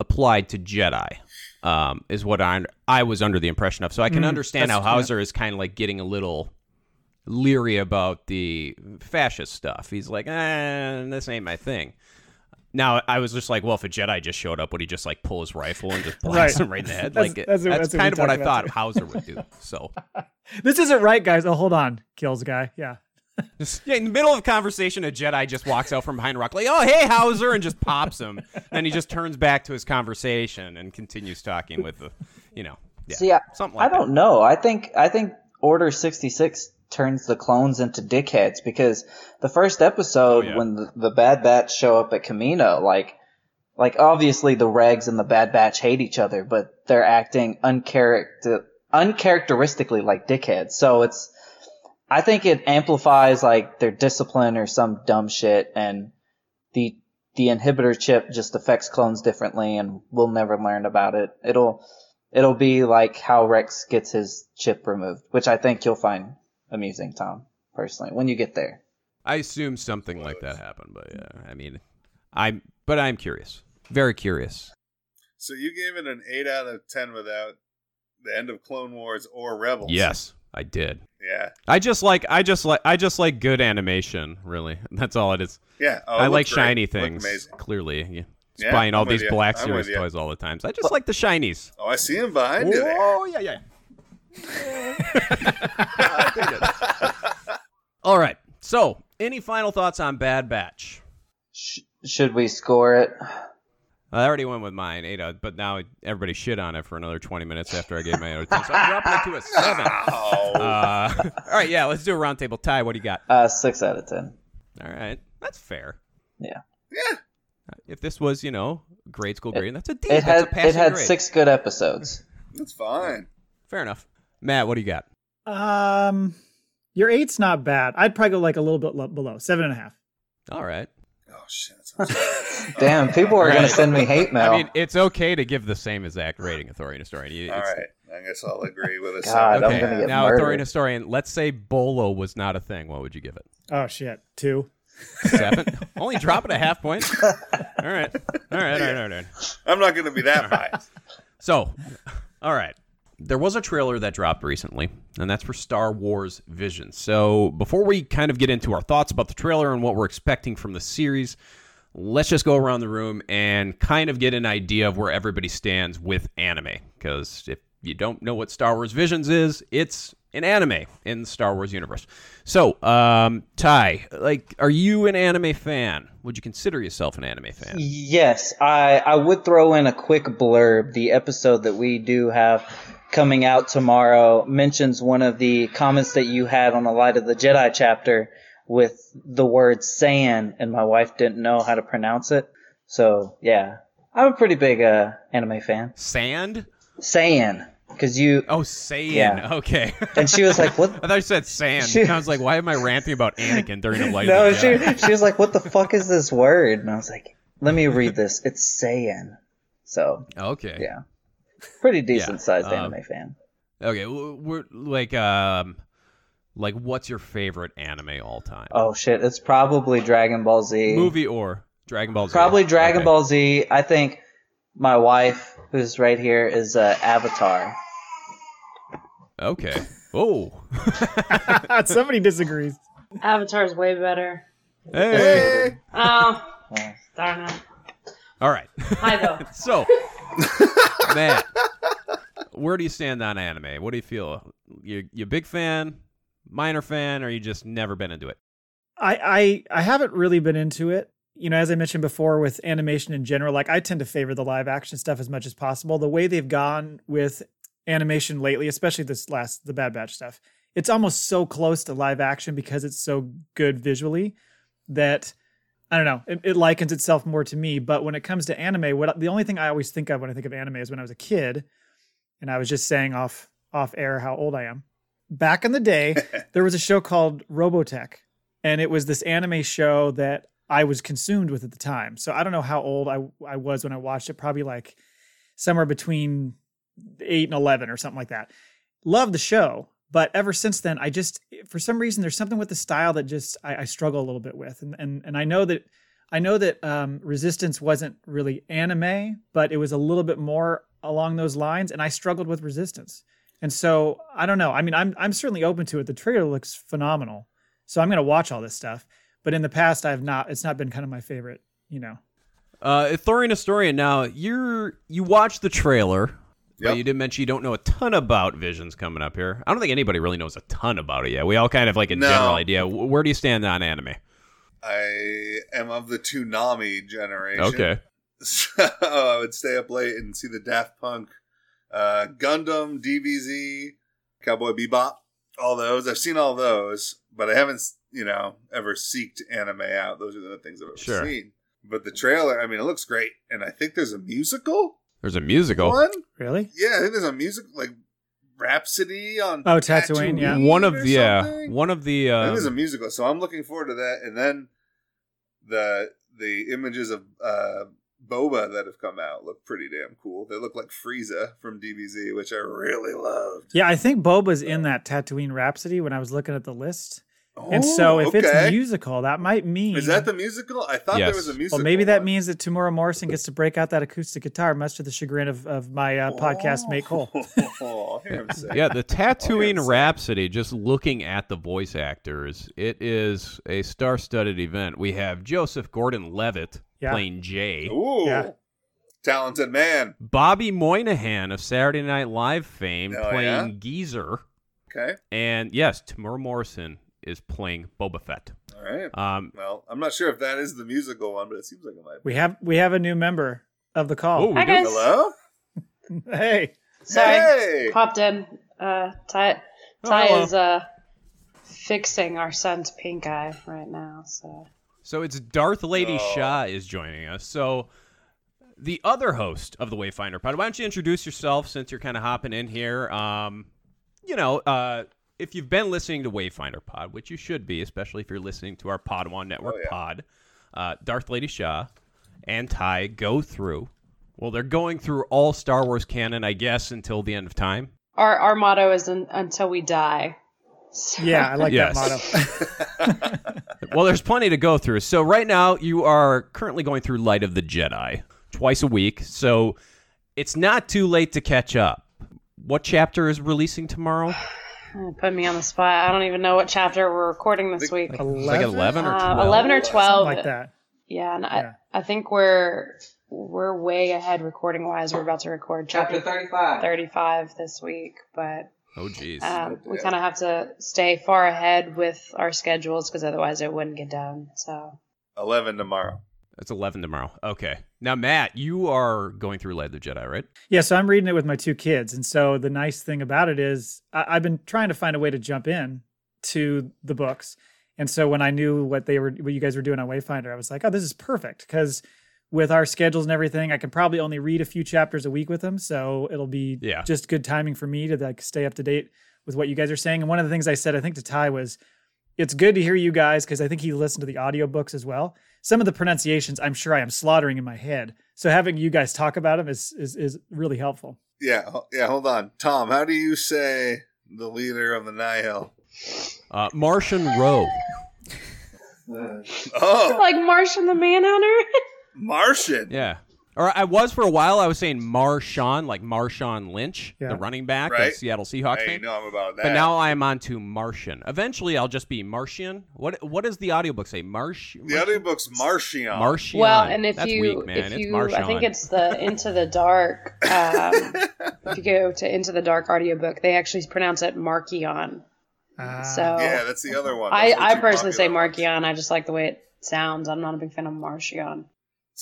applied to Jedi. Um, is what I I was under the impression of. So I can Mm, understand how that's- yeah. Howzer is kind of like getting a little leery about the fascist stuff. He's like, eh, this ain't my thing. Now I was just like, well, if a Jedi just showed up, would he just like pull his rifle and just blast Right. him right in the head? That's- like that's that's, that's kind of what I thought too. Howzer would do. So This isn't right, guys. Oh, hold on, kills guy. Yeah, yeah, in the middle of a conversation, a Jedi just walks out from behind a rock, like, oh hey Howzer, and just pops him. then he just turns back to his conversation and continues talking with the, you know, yeah, See, I, something I like that. don't know. I think I think Order sixty six turns the clones into dickheads because the first episode Oh, yeah. when the, the Bad Batch show up at Kamino, like like obviously the Regs and the Bad Batch hate each other, but they're acting uncharacter uncharacteristically like dickheads. So it's I think it amplifies like their discipline or some dumb shit and the the inhibitor chip just affects clones differently and we'll never learn about it. It'll it'll be like how Rex gets his chip removed, which I think you'll find amusing, Tom, personally, when you get there. I assume something like that happened, but yeah, I mean, I'm, but I'm curious, very curious. So you gave it an eight out of ten without the end of Clone Wars or Rebels. Yes, I did. Yeah. I just like I just like I just like good animation. Really, that's all it is. Yeah. Oh, I like looked great. shiny things. Clearly, yeah. Yeah, buying all I'm these you. Black I'm Series toys all the time. So I just like the shinies. Oh, I see him behind you. Oh yeah, yeah. all right. So, any final thoughts on Bad Batch? Sh- should we score it? I already went with mine, eight out, but now everybody shit on it for another 20 minutes after I gave my other thing. So I'm dropping it to a seven. Oh. Uh, all right, yeah, let's do a roundtable tie. What do you got? Uh, six out of ten. All right, that's fair. Yeah. yeah. If this was, you know, grade school grade, that's a D. It that's had a passing it had grade. six good episodes. That's fine. Fair enough. Matt, what do you got? um, your eight's not bad. I'd probably go like a little bit lo- below seven and a half. All right. Oh shit. Damn, people are gonna send me hate mail. I mean, it's okay to give the same exact rating, Ithorian Historian. You- it's- right. I guess I'll agree with a God, seven. I'm Okay, gonna get now murdered. Thorian historian. Let's say Bolo was not a thing. What would you give it? Oh shit, two. Seven. Only drop it a half point. All right. All right. All right. All right. All right. I'm not going to be that high. So, all right. There was a trailer that dropped recently, and that's for Star Wars Visions. So, before we kind of get into our thoughts about the trailer and what we're expecting from the series, let's just go around the room and kind of get an idea of where everybody stands with anime. Because if you don't know what Star Wars Visions is, it's an anime in the Star Wars universe. So, um, Ty, like, are you an anime fan? Would you consider yourself an anime fan? Yes, I, I would throw in a quick blurb. The episode that we do have coming out tomorrow mentions one of the comments that you had on the Light of the Jedi chapter with the word Saiyan, and my wife didn't know how to pronounce it. So, yeah, I'm a pretty big uh, anime fan. Sand? Saiyan, because you. Oh, Saiyan. Yeah. Okay. And she was like, "What?" I thought you said sand. She- I was like, why am I ranting about Anakin during the light No, of the she she was like, "What the fuck is this word?" And I was like, "Let me read this. It's Saiyan." So, Okay. yeah, pretty decent sized um, anime fan. Okay. We're like, um, like, what's your favorite anime all time? Oh shit, it's probably Dragon Ball Z. Movie or Dragon Ball Z? Probably Dragon Okay. Ball Z. I think my wife, who's right here, is uh, Avatar. Okay. Oh. Somebody disagrees. Avatar's way better. hey. Hey, Oh, darn it. All right. Hi, though. So, Matt, where do you stand on anime? What do you feel? You you a big fan, minor fan, or you just never been into it? I, I I haven't really been into it. You know, as I mentioned before, with animation in general, like I tend to favor the live action stuff as much as possible. The way they've gone with animation lately, especially this last the Bad Batch stuff, it's almost so close to live action because it's so good visually that I don't know. It, it likens itself more to me. But when it comes to anime, what the only thing I always think of when I think of anime is when I was a kid, and I was just saying off off air how old I am. Back in the day, there was a show called Robotech, and it was this anime show that I was consumed with at the time. So I don't know how old I I was when I watched it. Probably like somewhere between eight and eleven or something like that. Love the show, but ever since then, I just for some reason there's something with the style that just I, I struggle a little bit with, and and and I know that I know that um, Resistance wasn't really anime, but it was a little bit more along those lines, and I struggled with Resistance. And so I don't know. I mean, I'm I'm certainly open to it. The trailer looks phenomenal, so I'm gonna watch all this stuff. But in the past, I've not. It's not been kind of my favorite. You know. Uh, Thorian Historian. Now you're you watched the trailer, Yep. but you did mention you don't know a ton about Visions coming up here. I don't think anybody really knows a ton about it yet. We all kind of like a No. general idea. Where do you stand on anime? I am of the Toonami generation. Okay. So I would stay up late and see the Daft Punk, uh, Gundam, DBZ, Cowboy Bebop, all those. I've seen all those, but I haven't, you know, ever seeked anime out. Those are the things I've ever Sure. seen. But the trailer, I mean, it looks great, and I think there's a musical There's a musical. one. Really? Yeah, I think there's a music like Rhapsody on Oh, Tatooine, yeah. One of or the yeah, one of the I think there's a um, musical, so I'm looking forward to that. And then the the images of uh, Boba that have come out look pretty damn cool. They look like Frieza from DBZ, which I really loved. Yeah, I think Boba's in that Tatooine Rhapsody when I was looking at the list. And so if Oh, okay. it's musical, that might mean is that the musical? I thought Yes. there was a musical. Well, maybe that one. means that Temuera Morrison gets to break out that acoustic guitar, much to the chagrin of, of my uh, podcast mate Cole. Oh, hear him say. yeah, the Tatooine yes. Rhapsody. Just looking at the voice actors, it is a star-studded event. We have Joseph Gordon-Levitt Yeah. playing Jay, Ooh, Yeah. talented man. Bobby Moynihan of Saturday Night Live fame Hell playing yeah. Geezer, Okay, and yes, Temuera Morrison is playing Boba Fett. all right. Um, Well, I'm not sure if that is the musical one, but it seems like it might. be. We have we have a new member of the oh, call. we Hi, do- guys. Hello. Hey, Sorry. Hey. Popped in. Uh, Ty, Oh, Ty hello. is uh, fixing our son's pink eye right now. So So it's Darth Lady Oh. Shaw is joining us. So the other host of the Wayfinder Pod, why don't you introduce yourself since you're kind of hopping in here? Um, you know, uh, if you've been listening to Wayfinder Pod, which you should be, especially if you're listening to our Podawan Network Oh, yeah. pod, uh, Darth Lady Shaw and Ty go through. Well, they're going through all Star Wars canon, I guess, until the end of time. our our motto is un, until we die. So- Yeah, I like Yes. that motto. Well, there's plenty to go through. So right now you are currently going through Light of the Jedi twice a week. So it's not too late to catch up. What chapter is releasing tomorrow? Put me on the spot. I don't even know what chapter we're recording this week. It's like 11 or 12. Uh, Eleven or twelve. Something like that. Yeah, and Yeah. I I think we're we're way ahead recording wise. We're about to record chapter 35. 35 this week, but Oh, geez. um, we kind of have to stay far ahead with our schedules because otherwise it wouldn't get done. So Eleven tomorrow. It's 11 tomorrow. Okay. Now, Matt, you are going through Light of the Jedi, right? Yeah, so I'm reading it with my two kids, and so the nice thing about it is I- I've been trying to find a way to jump in to the books, and so when I knew what they were, what you guys were doing on Wayfinder, I was like, oh, this is perfect because with our schedules and everything, I can probably only read a few chapters a week with them, so it'll be Yeah. just good timing for me to like stay up to date with what you guys are saying. And one of the things I said, I think to Ty was, it's good to hear you guys because I think he listened to the audiobooks as well. Some of the pronunciations, I'm sure I am slaughtering in my head. So having you guys talk about them is is, is really helpful. Yeah, yeah. Hold on, Tom. How do you say the leader of the Nihil? Uh, Martian Row. Oh, like Martian the Manhunter. Martian. Yeah. Or I was for a while, I was saying Marshawn, like Marshawn Lynch, Yeah. the running back, the Seattle Seahawks Hey, you fan. know I'm about that. But now I am on to Martian. Eventually, I'll just be Martian. What What does the audiobook say? Marsh. the audiobook's Martian. Martian. Well, and if That's you weak, man. if it's you Marshawn. I think it's the Into the Dark. Um, if you go to Into the Dark audiobook, they actually pronounce it Markion. Ah. So Yeah, that's the other one. I, I personally say popular. Markion. I just like the way it sounds. I'm not a big fan of Martian.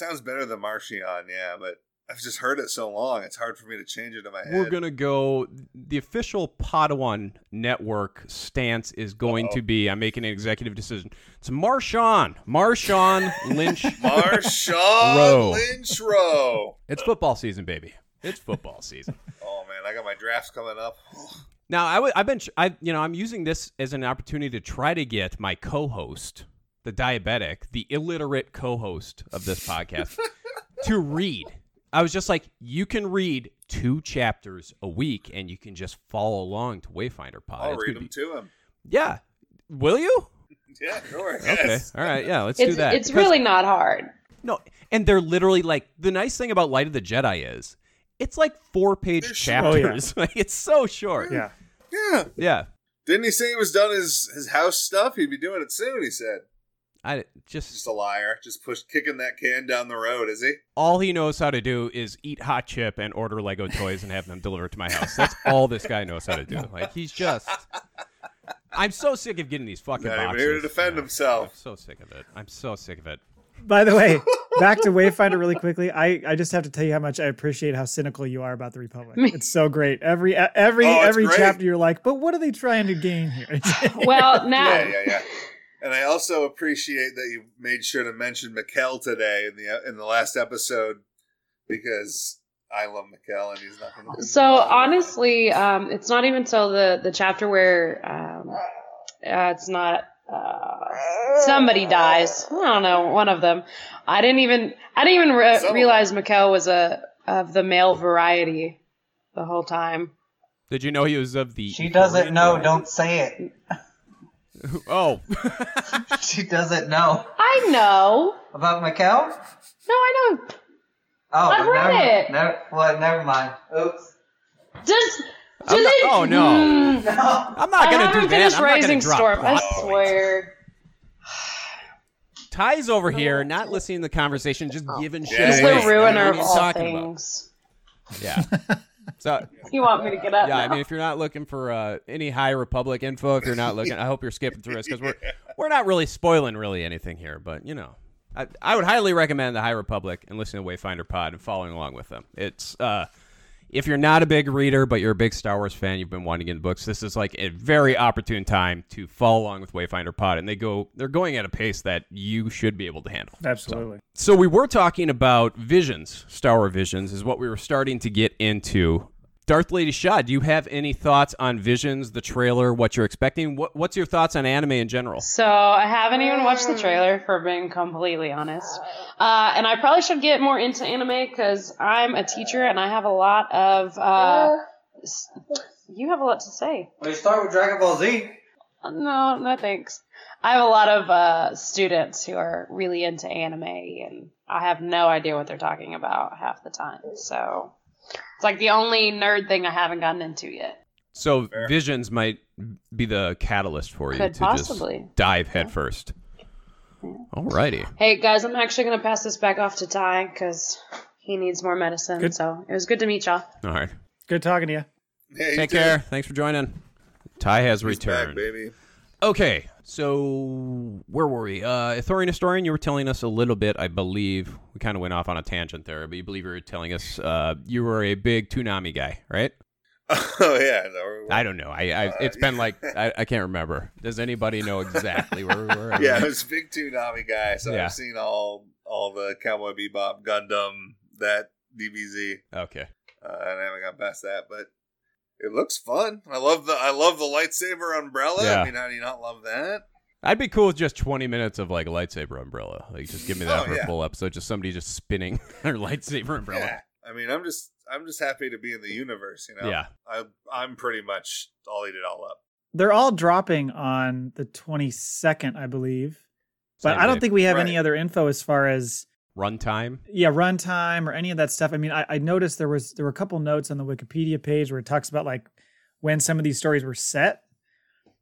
Sounds better than Martian, yeah, but I've just heard it so long, it's hard for me to change it in my head. We're gonna go. The official Podawan network stance is going Uh-oh. to be. I'm making an executive decision. It's Marshawn. Marshawn Lynch. Marshawn Rowe. Lynch Rowe. It's football season, baby. It's football season. Oh man, I got my drafts coming up. Now, I w- I've been, I, you know, I'm using this as an opportunity to try to get my co-host, the diabetic, the illiterate co-host of this podcast, to read. I was just like, you can read two chapters a week, and you can just follow along to Wayfinder Pod. I'll It's read them be- to him. Yeah, will you? Yeah, sure. Okay, Yes. all right, yeah, let's It's do that. it's Because- really not hard. no, and they're literally like the nice thing about Light of the Jedi is it's like four page They're short. Oh, yeah. chapters. like it's so short. yeah. Yeah. Yeah. Didn't he say he was done his his house stuff? He'd be doing it soon. He said. I just Just a liar. Just push kicking that can down the road. Is he? all he knows how to do is eat hot chip and order Lego toys and have them delivered to my house. That's all this guy knows how to do. Like he's just. I'm so sick of getting these fucking Not even here to defend Yeah. himself. I'm so sick of it. I'm so sick of it. By the way, back to Wayfinder really quickly. I, I just have to tell you how much I appreciate how cynical you are about the Republic. It's so great. Every every Oh, every great. chapter you're like, but what are they trying to gain here? Well, now Yeah, yeah, yeah. And I also appreciate that you made sure to mention Mikkel today in the in the last episode because I love Mikkel and he's not going to. So honestly, um, it's not even till the the chapter where um, uh, it's not uh, somebody dies. I don't know, one of them. I didn't even I didn't even re- realize Mikkel was a of the male variety the whole time. Did you know he was of the? She doesn't know. Don't say it. Oh, She doesn't know I know. about Mikkel. No, I know. Oh, I've read never, it. Never, well, never mind. Oops. Does I'm do not- they? oh, no. Mm, No. I'm not gonna haven't do that. I'm not gonna Raising drop Storm. I swear. Ty's over here, not listening to the conversation, just giving shit Yeah, He's away. the ruiner of all talking about? things. Yeah. So You want me to get up? yeah, I mean, if you're not looking for uh, any High Republic info, if you're not looking, I hope you're skipping through this because we're we're not really spoiling really anything here. But you know, I, I would highly recommend the High Republic and listening to Wayfinder Pod and following along with them. It's uh, if you're not a big reader but you're a big Star Wars fan, you've been wanting to get books. This is like a very opportune time to follow along with Wayfinder Pod, and they go they're going at a pace that you should be able to handle. Absolutely. So we were talking about visions, Star Wars visions, is what we were starting to get into. Darth Lady Shaw, do you have any thoughts on Visions, the trailer, what you're expecting? What, what's your thoughts on anime in general? So I haven't even watched the trailer, for being completely honest. Uh, and I probably should get more into anime because I'm a teacher and I have a lot of uh, you have a lot to say. Well, you start with Dragon Ball Z. No, no thanks. I have a lot of uh, students who are really into anime, and I have no idea what they're talking about half the time. So it's like the only nerd thing I haven't gotten into yet. So Fair. visions might be the catalyst for you Could to possibly. just dive headfirst. Alrighty. Hey guys, I'm actually gonna pass this back off to Ty because he needs more medicine. Good. So it was good to meet y'all. All right. Good talking to you. Yeah, you Take did. care. Thanks for joining. Ty has He's back, returned. baby. Okay, so where were we? Uh, Ithorian historian, you were telling us a little bit, I believe. We kind of went off on a tangent there, but you believe you were telling us uh, you were a big Toonami guy, right? Oh yeah, no, I don't know. I, I Uh, it's been like I, I can't remember. Does anybody know exactly where we were? yeah, I was a big Toonami guy, so Yeah. I've seen all all the Cowboy Bebop, Gundam, that DBZ, Okay. uh, and I haven't got past that, but it looks fun. I love the I love the lightsaber umbrella. Yeah. I mean, how do you not love that? I'd be cool with just 20 minutes of like a lightsaber umbrella. Like just give me that Oh, for a yeah. full episode. Just somebody just spinning their lightsaber umbrella. Yeah, I mean, I'm just I'm just happy to be in the universe. You know, Yeah. I I'm pretty much I'll eat it all up. They're all dropping on the 22nd, I believe. But Same I don't day. think we have Right. any other info as far as runtime. yeah runtime or any of that stuff. I mean, I, I noticed there was there were a couple notes on the Wikipedia page where it talks about like when some of these stories were set,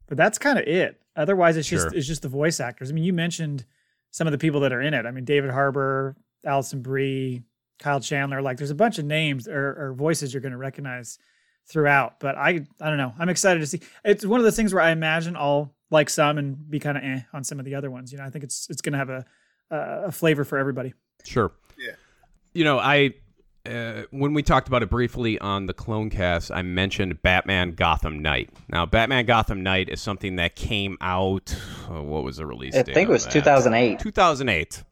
but that's kind of it. Otherwise, it's just it's just the voice actors. I mean, you mentioned some of the people that are in it. I mean, David Harbour, Alison Brie, Kyle Chandler. Like, there's a bunch of names or, or voices you're going to recognize throughout. But I I don't know. I'm excited to see. It's one of those things where I imagine I'll like some and be kind of eh on some of the other ones. You know, I think it's it's going to have a a a flavor for everybody. Sure. Yeah. You know, I uh, when we talked about it briefly on the Clone Cast, I mentioned Batman Gotham Knight. Now, Batman Gotham Knight is something that came out. oh, what was the release I date? think it was 2008. 2008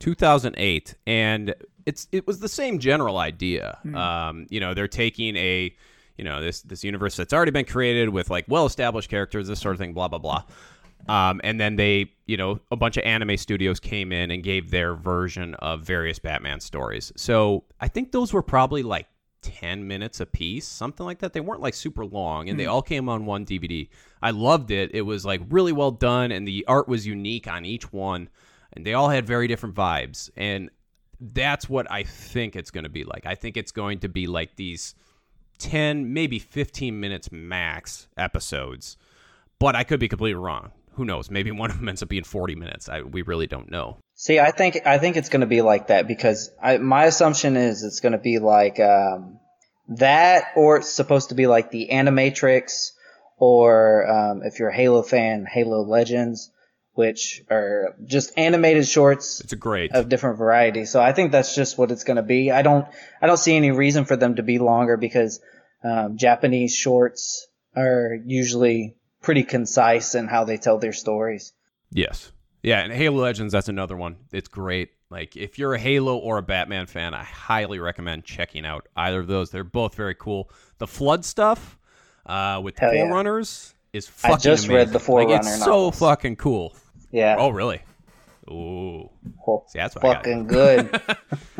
2008 and it's it was the same general idea um you know they're taking a you know this this universe that's already been created with like well established characters this sort of thing blah blah blah um and then they you know a bunch of anime studios came in and gave their version of various batman stories. So i think those were probably like 10 minutes a piece something like that. They weren't like super long and they all came on one dvd i loved it. It was like really well done and the art was unique on each one and they all had very different vibes. And that's what i think it's going to be like. I think it's going to be like these 10 maybe 15 minutes max episodes. But i could be completely wrong who knows maybe one of them ends up being 40 minutes I, we really don't know See, I think I think it's going to be like that because I, my assumption is it's going to be like um, that, or it's supposed to be like the Animatrix, or um, if you're a Halo fan, Halo Legends, which are just animated shorts it's a great of different varieties. So I think that's just what it's going to be. I don't I don't see any reason for them to be longer because um, Japanese shorts are usually pretty concise in how they tell their stories. Yes. Yeah, and Halo Legends, that's another one. It's great. Like, if you're a Halo or a Batman fan, I highly recommend checking out either of those. They're both very cool. The Flood stuff uh, with Hell yeah. Forerunners is I fucking just read the Forerunner Like, it's so fucking cool. Yeah. Oh, really? Ooh. Well, See, that's what I got. fucking good.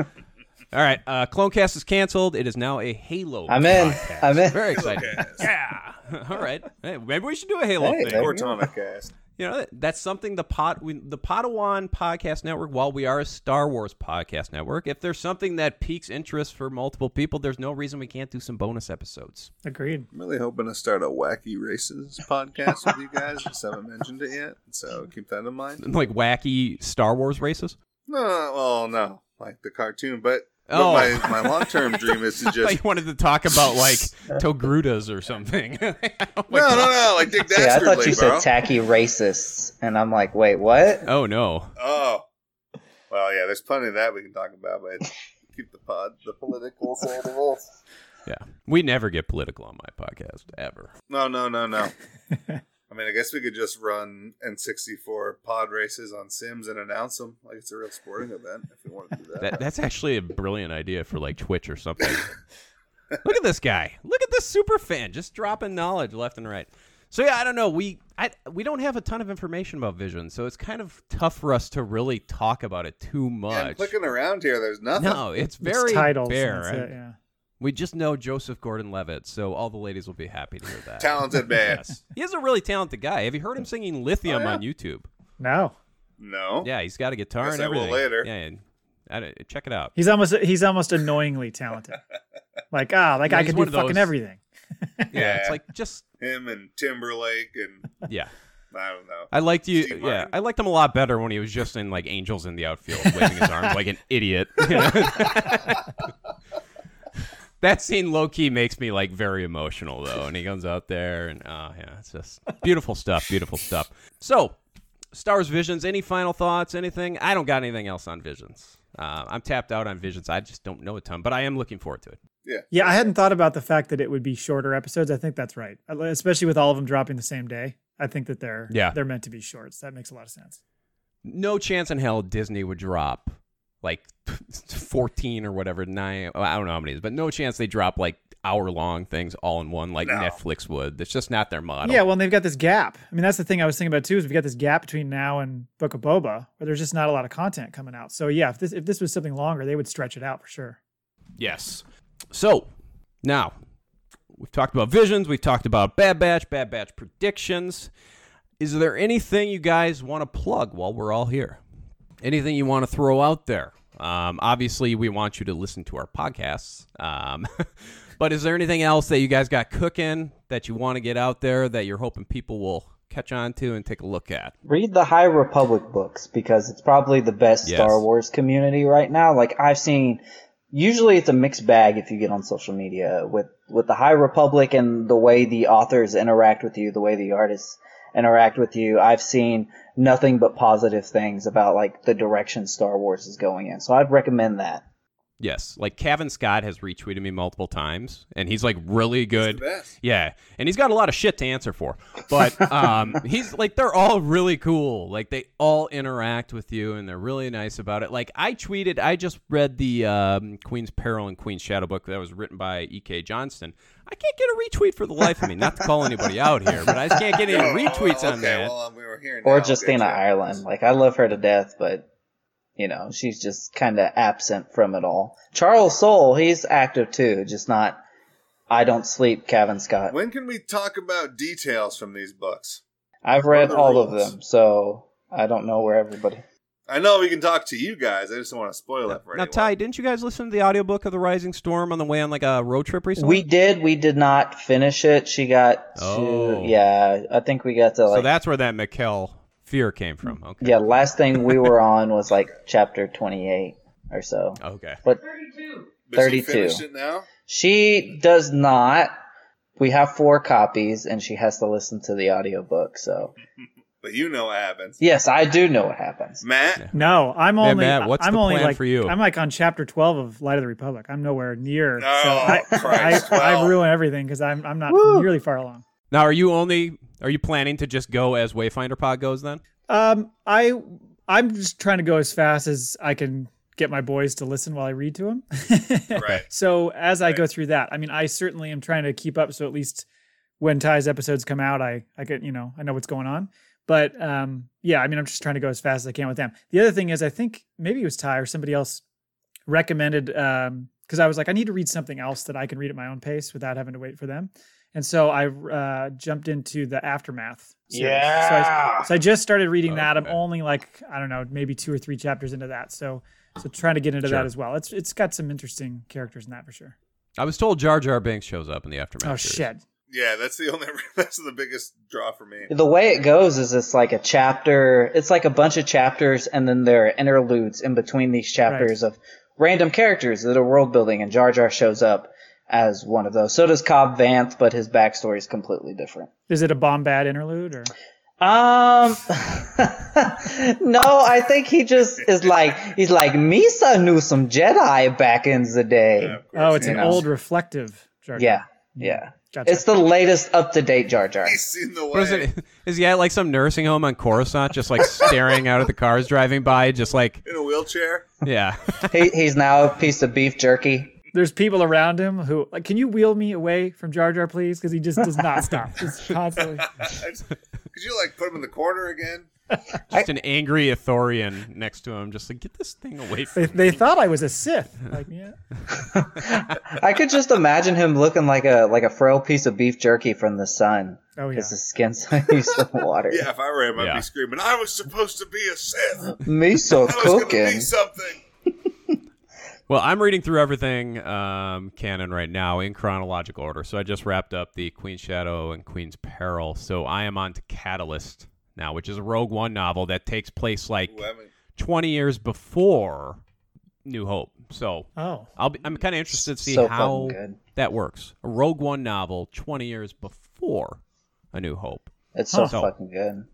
All right, uh, Clonecast is canceled. It is now a Halo. I'm in. I'm in. Very excited. Yeah. All right. Hey, maybe we should do a Halo Hey, thing. there you Cortana cast. You know, that's something the pot we, the Podawan podcast network. While we are a Star Wars podcast network, if there's something that piques interest for multiple people, there's no reason we can't do some bonus episodes. Agreed. I'm really hoping to start a wacky races podcast with you guys. Just haven't mentioned it yet, so keep that in mind. Like wacky Star Wars races. No, well, no, like the cartoon, but, but Oh. my my long term dream is to I thought just you wanted to talk about like Togrutas or something. Oh my no, no, God. no, like Dick See, I thought Dastardly, you bro. said tacky racists, and I'm like, wait, what? Oh no. oh, well, yeah, there's plenty of that we can talk about, but keep the pod, the political side of us. Yeah, we never get political on my podcast ever. No, no, no, no. I mean, I guess we could just run N64 pod races on Sims and announce them like it's a real sporting event if we want to do that. That, that's actually a brilliant idea for like Twitch or something. Look at this guy. Look at this super fan just dropping knowledge left and right. So yeah, I don't know. We I we don't have a ton of information about Vision, so it's kind of tough for us to really talk about it too Yeah, I'm much. clicking around here. There's nothing. no, it's very it's titles. bare. right? it, yeah. We just know Joseph Gordon-Levitt, so all the ladies will be happy to hear that. Talented man. Yes. He is a really talented guy. Have you heard him singing Lithium Oh, yeah. on YouTube? No, No. Yeah, he's got a guitar Guess and I will everything. later. Yeah, and, I don't- check it out. he's almost he's almost annoyingly talented. Like ah, like Yeah, I could do fucking those- everything. Yeah, it's like just Him and Timberlake and yeah. I don't know. I liked you. Steve Yeah, Martin? I liked him a lot better when he was just in like Angels in the outfield, waving his arms like an idiot. that scene, low key, makes me like very emotional though, and he comes out there, and oh yeah, it's just beautiful stuff. Beautiful stuff. So, Star Wars Visions. Any final thoughts? Anything? I don't got anything else on Visions. Uh, I'm tapped out on Visions. I just don't know a ton, but I am looking forward to it. Yeah. Yeah, I hadn't thought about the fact that it would be shorter episodes. I think that's right, especially with all of them dropping the same day. I think that they're Yeah. they're meant to be shorts. That makes a lot of sense. no chance in hell Disney would drop like 14 or whatever, nine, I don't know how many it is, but no chance they drop like hour long things all in one like No. Netflix would. That's just not their model. Yeah, well, and they've got this gap. I mean, that's the thing I was thinking about too. Is we've got this gap between now and Book of Boba, where there's just not a lot of content coming out. So yeah, if this if this was something longer, they would stretch it out for sure. Yes. So now we've talked about visions, we've talked about Bad Batch, Bad Batch predictions. Is there anything you guys want to plug while we're all here? Anything you want to throw out there? Um, obviously, we want you to listen to our podcasts. Um, but is there anything else that you guys got cooking that you want to get out there that you're hoping people will catch on to and take a look at? Read the High Republic books because it's probably the best Yes. Star Wars community right now. Like I've seen, usually it's a mixed bag if you get on social media with with the High Republic and the way the authors interact with you, the way the artists interact with you. I've seen nothing but positive things about like the direction Star Wars is going in. So I'd recommend that. Yes, like Cavan Scott has retweeted me multiple times, and he's like really good. the best. Yeah, and he's got a lot of shit to answer for, but um, he's like they're all really cool. Like they all interact with you, and they're really nice about it. Like I tweeted, I just read the um, Queen's Peril and Queen's Shadow book that was written by E.K. Johnston. I can't get a retweet for the life of me. Not to call anybody out here, but I just can't get any Oh, retweets okay, on that. Well, um, we were here Or. Justina Okay, Ireland. Like I love her to death, but you know, she's just kind of absent from it all. Charles Soule, he's active too, just not I don't sleep Cavan Scott. When can we talk about details from these books? I've read the all of them, so I don't know where everybody. I know we can talk to you guys. I just don't want to spoil it for Now, anyone. Ty, didn't you guys listen to the audiobook of The Rising Storm on the way on like a road trip recently? We did, we did not finish it. She got to, Oh. yeah, I think we got to like. so that's where that Mikkel fear came from. Okay. yeah, last thing we were on was like chapter 28 or so. Okay. But But she 32. finished it now? she does not. We have four copies and she has to listen to the audiobook, so. But you know what happens. Yes, I do know what happens. Matt? No, I'm Man, only. Matt, what's I'm the only plan like for you? I'm like on chapter 12 of Light of the Republic. I'm nowhere near. so Oh, I, Christ, I, I well. ruin everything because I'm I'm not Woo. nearly far along. Now, are you only are you planning to just go as Wayfinder Pod goes then? Um, I I'm just trying to go as fast as I can get my boys to listen while I read to them. Right. So as I go through that, I mean, I certainly am trying to keep up. So at least when Ty's episodes come out, I I get you know I know what's going on. But um, yeah, I mean, I'm just trying to go as fast as I can with them. The other thing is, I think maybe it was Ty or somebody else recommended um because I was like, I need to read something else that I can read at my own pace without having to wait for them. And so I uh, jumped into the aftermath. series. So I, so I just started reading that. I'm Okay. only like I don't know, maybe two or three chapters into that. So so trying to get into Sure. that as well. It's it's got some interesting characters in that for sure. I was told Jar Jar Binks shows up in the aftermath. Oh series. shit! Yeah, that's the only. That's the biggest draw for me. The way it goes is it's like a chapter, it's like a bunch of chapters and then there are interludes in between these chapters of random characters that are world building and Jar Jar shows up as one of those. So does Cobb Vanth, but his backstory is completely different. Is it a Bombad interlude or? Um, no, I think he just is like, he's like, Misa knew some Jedi back in the day. Yeah, Oh, it's yeah. an know. old reflective. Jar Jar. Yeah, yeah. Gotcha. It's the latest up to date Jar Jar. He's seen the way. What is it? Is he at like some nursing home on Coruscant, just like staring out at the cars driving by, just like in a wheelchair. yeah. he, he's now a piece of beef jerky. There's people around him who like, can you wheel me away from Jar Jar, please? Because he just does not stop. Just constantly. Could you like put him in the corner again? Just an angry Ithorian next to him, just like get this thing away from They, me. they thought I was a Sith. Like, yeah. I could just imagine him looking like a like a frail piece of beef jerky from the sun. Oh yeah. Because his skin's so used to water. Yeah, if I were him, I'd Yeah. be screaming, I was supposed to be a Sith. Me so I was cooking. be something. Well, I'm reading through everything um, canon right now in chronological order. So I just wrapped up the Queen's Shadow and Queen's Peril. So I am on to Catalyst now, which is a Rogue One novel that takes place like Ooh, 20 years before New Hope. So Oh. I'll be, I'm kind of interested to see So how that works. A Rogue One novel 20 years before A New Hope. It's so Huh. fucking good.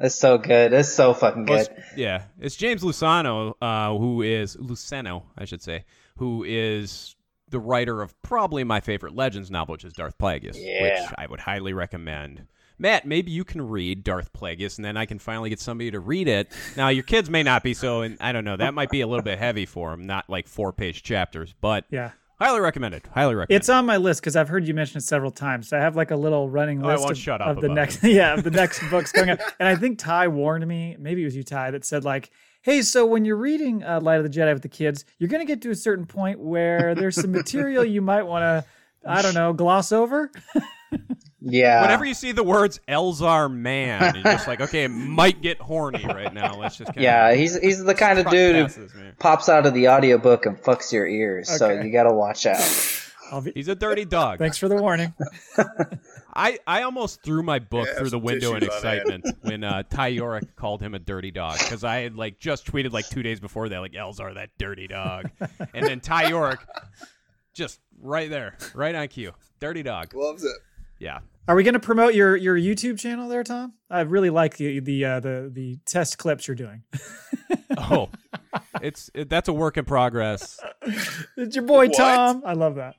It's so good. It's so fucking Well, good. it's- yeah, it's James Lucano, uh, who is Luceno, I should say, who is the writer of probably my favorite Legends novel, which is Darth Plagueis, Yeah. which I would highly recommend. Matt, maybe you can read Darth Plagueis, and then I can finally get somebody to read it. Now, your kids may not be so, and I don't know, that might be a little bit heavy for them, not like four-page chapters, but Yeah. Highly recommended. Highly recommended. It's on my list because I've heard you mention it several times. So I have like a little running Oh, list of, shut up of the next, yeah, of the next books going on. And I think Ty warned me, maybe it was you, Ty, that said like, "Hey, so when you're reading uh, Light of the Jedi with the kids, you're gonna get to a certain point where there's some material you might want to, I don't know, gloss over." Yeah. Whenever you see the words Elzar man, you're just like, okay, it might get horny right now. Let's just kinda yeah, he's he's the kind of dude past who man. pops out of the audiobook and fucks your ears. So you gotta watch out. Be, He's a dirty dog. thanks for the warning. I, I almost threw my book Yeah, through the window in tissues on hand. excitement when uh, Ty Yorick called him a dirty dog because I had like just tweeted like two days before that like Elzar that dirty dog, and then Ty Yorick just right there, right on cue, dirty dog. Loves it. Yeah, Are we going to promote your your YouTube channel there, Tom? I really like the the uh, the the test clips you're doing. oh, it's it, that's a work in progress. it's your boy What? Tom. I love that.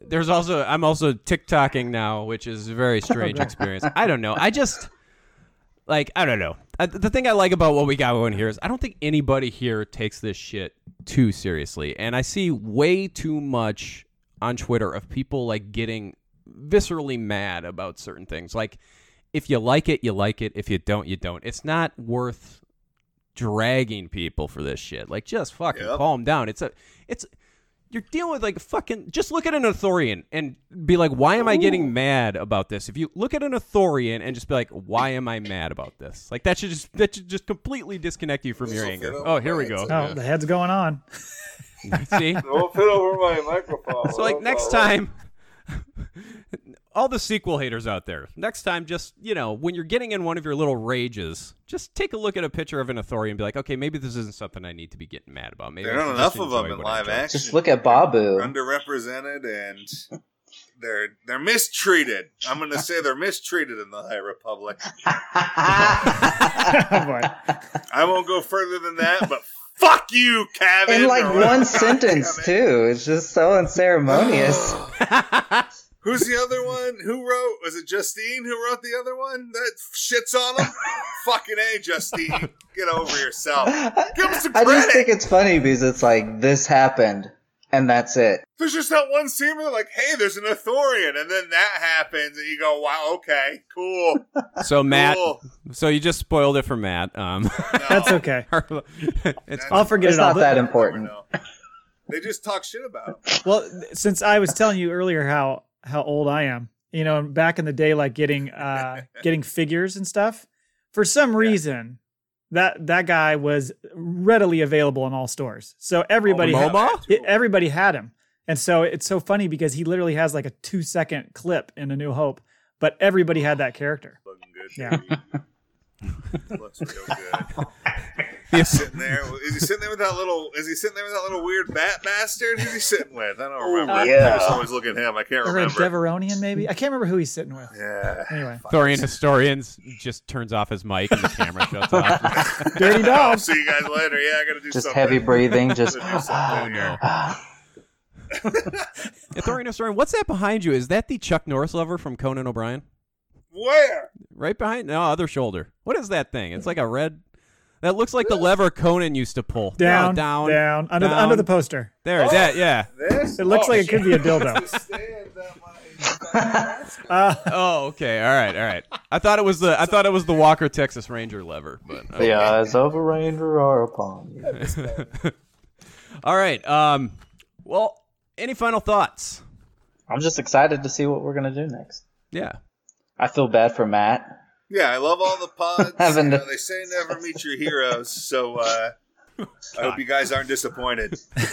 There's also I'm also TikToking now, which is a very strange experience. I don't know. I just like I don't know. I, the thing I like about what we got going here is I don't think anybody here takes this shit too seriously, and I see way too much on Twitter of people like getting viscerally mad about certain things. Like if you like it, you like it. If you don't, you don't. It's not worth dragging people for this shit. Like just fucking Yep. calm down. It's a it's you're dealing with like fucking just look at an Ithorian and be like, why am I getting mad about this? If you look at an Ithorian and just be like, why am I mad about this? Like that should just that should just completely disconnect you from your This'll anger. Oh, here we go. Oh, the head's going on. See? Don't fit over my microphone. So like next time all the sequel haters out there, next time just, you know, when you're getting in one of your little rages, just take a look at a picture of an Ithorian and be like, okay, maybe this isn't something I need to be getting mad about. Maybe There I aren't should enough of them in live enjoy." action. Just look at Babu. underrepresented and they're they're mistreated. I'm gonna say they're mistreated in the High Republic. oh. I won't go further than that, but fuck you, Kevin. In like one whatever. sentence too. It's just so unceremonious. Who's the other one? Who wrote? Was it Justine who wrote the other one that shits on him? Fucking a, Justine. Get over yourself. Give him some I just think it's funny because it's like this happened and that's it. There's just that one scene where they're like, "Hey, there's an Ithorian," and then that happens, and you go, "Wow, okay, cool." So Matt, Cool. so you just spoiled it for Matt. Um, No, That's okay. it's I'll forget It's it all. not that important. know. They just talk shit about. Him. Well, since I was telling you earlier how how old I am, you know, back in the day, like getting uh getting figures and stuff. For some reason, that that guy was readily available in all stores, so everybody Oh, had, it- everybody had him, and so it's so funny because he literally has like a two second clip in A New Hope, but everybody had that character. Looking good. Yeah. Looks real good. He's sitting there. Is he sitting there with that little? Is he sitting there with that little weird bat bastard? Who's he sitting with? I don't oh, remember. yeah. I just always look at him. I can't Or a remember. Devaronian, maybe I can't remember who he's sitting with. yeah. Anyway, Thorian historians just turns off his mic and the camera shuts off. dirty I'll dog. see you guys later. Yeah, I gotta do Just something. heavy breathing, just Gotta do. Oh, yeah, Thorian historian, what's that behind you? Is that the Chuck Norris lover from Conan O'Brien? Where? Right behind? No, other shoulder. What is that thing? It's like a red. That looks like the lever Conan used to pull. Down, Oh, down, down, under the under the poster. There, that, yeah. This? It looks Oh, like it could be a dildo. up, Uh, Oh, okay. All right, all right. I thought it was the I thought it was the Walker Texas Ranger lever, but The eyes of a ranger are upon you. all right. Um, well, any final thoughts? I'm just excited to see what we're gonna do next. Yeah. I feel bad for Matt. Yeah, I love all the pods. You know, they say never meet your heroes, so uh, I hope you guys aren't disappointed.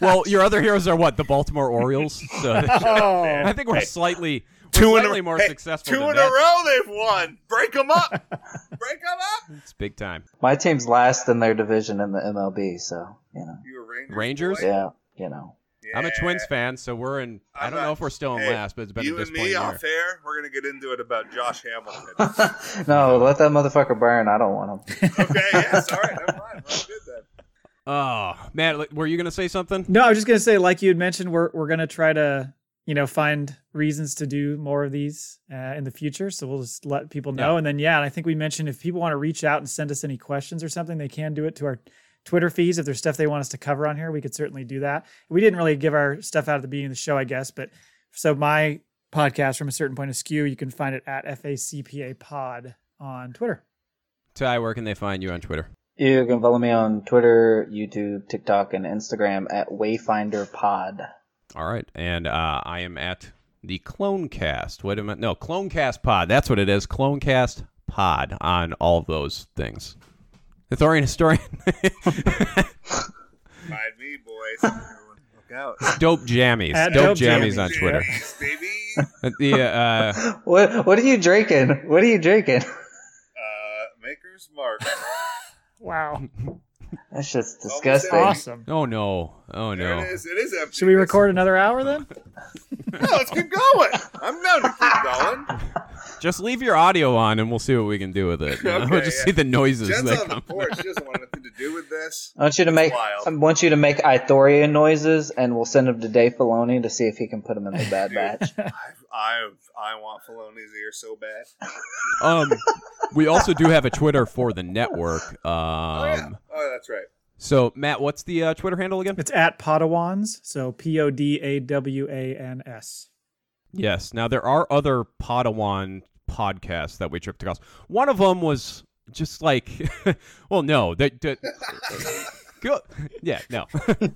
Well, your other heroes are what? The Baltimore Orioles. So oh, I think we're slightly we're Two in slightly a, more hey, successful. Two than in that. a row they've won. Break them up. Break them up. It's big time. My team's last in their division in the MLB, so you know. You a Rangers? Rangers? Yeah, you know. I'm a Twins fan, so we're in. I I'm don't know if we're still in Hey, last, but it's been a you and disappointing me off air. We're gonna get into it about Josh Hamilton. no, let that motherfucker burn. I don't want him. okay, yeah, sorry, never mind. We're all good then. Oh, man, were you gonna say something? no, I was just gonna say, like you had mentioned, we're we're gonna try to you know find reasons to do more of these uh, in the future. So we'll just let people know, Yeah. and then yeah, and I think we mentioned if people want to reach out and send us any questions or something, they can do it to our Twitter feeds. If there's stuff they want us to cover on here, we could certainly do that. We didn't really give our stuff out at the beginning of the show, I guess, but so my podcast from a certain point askew, you can find it at FACPA Pod on Twitter. Ty, where can they find you on Twitter? You can follow me on Twitter, YouTube, TikTok, and Instagram at Wayfinder Pod. All right, and uh, I am at the Clonecast. Wait a minute, no, Clonecast Pod. That's what it is. Clonecast Pod on all those things. Historian, historian, Find me, boys. Look out. dope jammies, At dope, Dope jammies, Jammies. on Twitter. Jammies, baby. Uh, The uh, What What are you drinking? What are you drinking? Uh, Maker's Mark. Wow, That's just disgusting. awesome. oh no, oh There no. it is. It is empty. Should we record another hour then? No, let's keep going. I'm down to keep going. Just leave your audio on, and we'll see what we can do with it. You know? Okay, we'll just yeah. see the noises Jen's that on the porch. She doesn't want anything to do with this. I want you to make. wild. I want you to make Ithorian noises, and we'll send them to Dave Filoni to see if he can put them in the Bad Batch. I, I, I want Filoni's ear so bad. Um, we also do have a Twitter for the network. Um, Oh yeah. Oh, that's right. so Matt, what's the uh, Twitter handle again? It's at Podawans, so P O D A W A N S. Yes. Now there are other Podawan podcasts that we took to calls. One of them was just like, well, no, they, they yeah, no,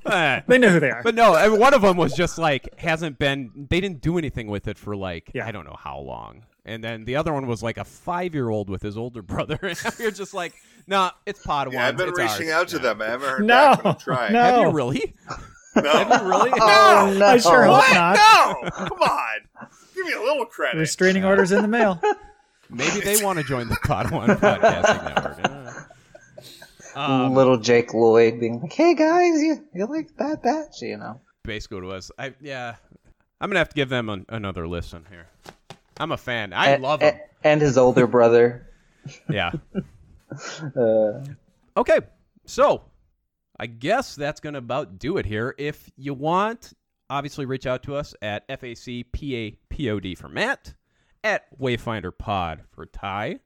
Uh, They know who they are. but no, I mean, one of them was just like hasn't been. They didn't do anything with it for like Yeah. I don't know how long. And then the other one was like a five year old with his older brother, and you're just like, nah, it's Padawan. Yeah, I've been it's reaching ours. out to Yeah. them. I haven't heard No, back, I'm trying. no. Have you really? No. Have you really? oh no! I sure hope not. No! Come on. Give me a little credit. Restraining orders in the mail. Maybe they want to join the Podawan podcasting network. Yeah. Um, Little Jake Lloyd being like, "Hey guys, you you like Bad Batch?" You know. base go to us. I yeah, I'm gonna have to give them an, another listen here. I'm a fan. I A- love a- them. And his older brother. Yeah. Uh, Okay, so I guess that's gonna about do it here. If you want, obviously reach out to us at FACPAPOD for Matt, at Wayfinder Pod for Ty,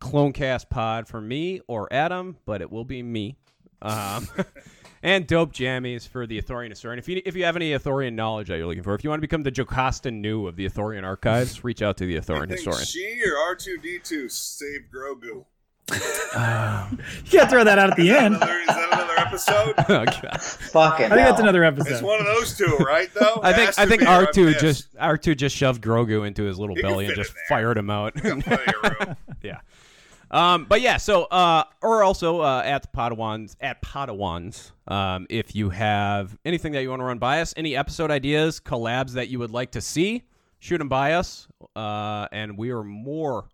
Clonecast Pod for me or Adam, but it will be me. Um, and Dope Jammies for the Ithorian historian. If you if you have any Ithorian knowledge that you're looking for, if you want to become the Jocasta Nu of the Ithorian archives, reach out to the think historian. she or R2D2 saved Grogu. You can't throw that out at the end. Another, is that another episode? Oh, God. fucking. I think that's another episode. It's one of those two, right? Though I think has I think be, or R I'm two just R two just shoved Grogu into his little He belly and just fired him out. Got plenty of room. yeah. Um, but yeah, so uh, or also uh, at the Podawans at Podawans, um, if you have anything that you want to run by us, any episode ideas, collabs that you would like to see, shoot them by us, uh, and we are more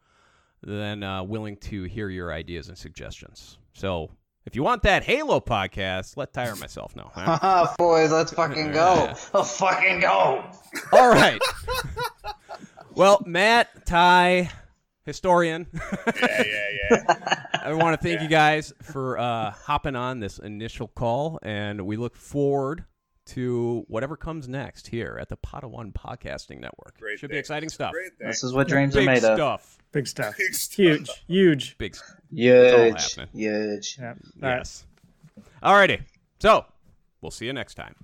than uh, willing to hear your ideas and suggestions. So if you want that Halo podcast, let Tyre and myself know. huh? Ah, boys, let's fucking go. Let's fucking go. All right. well, Matt, Ty, historian. Yeah, yeah, yeah. I want to thank you guys for uh, hopping on this initial call, and we look forward to whatever comes next here at the Podawan Podcasting Network. Great Should be exciting stuff. This is what dreams Big are made of. Big stuff. Big stuff. Huge, huge. Big. Huge, huge. Yeah. All right. Yes. Alrighty. So we'll see you next time.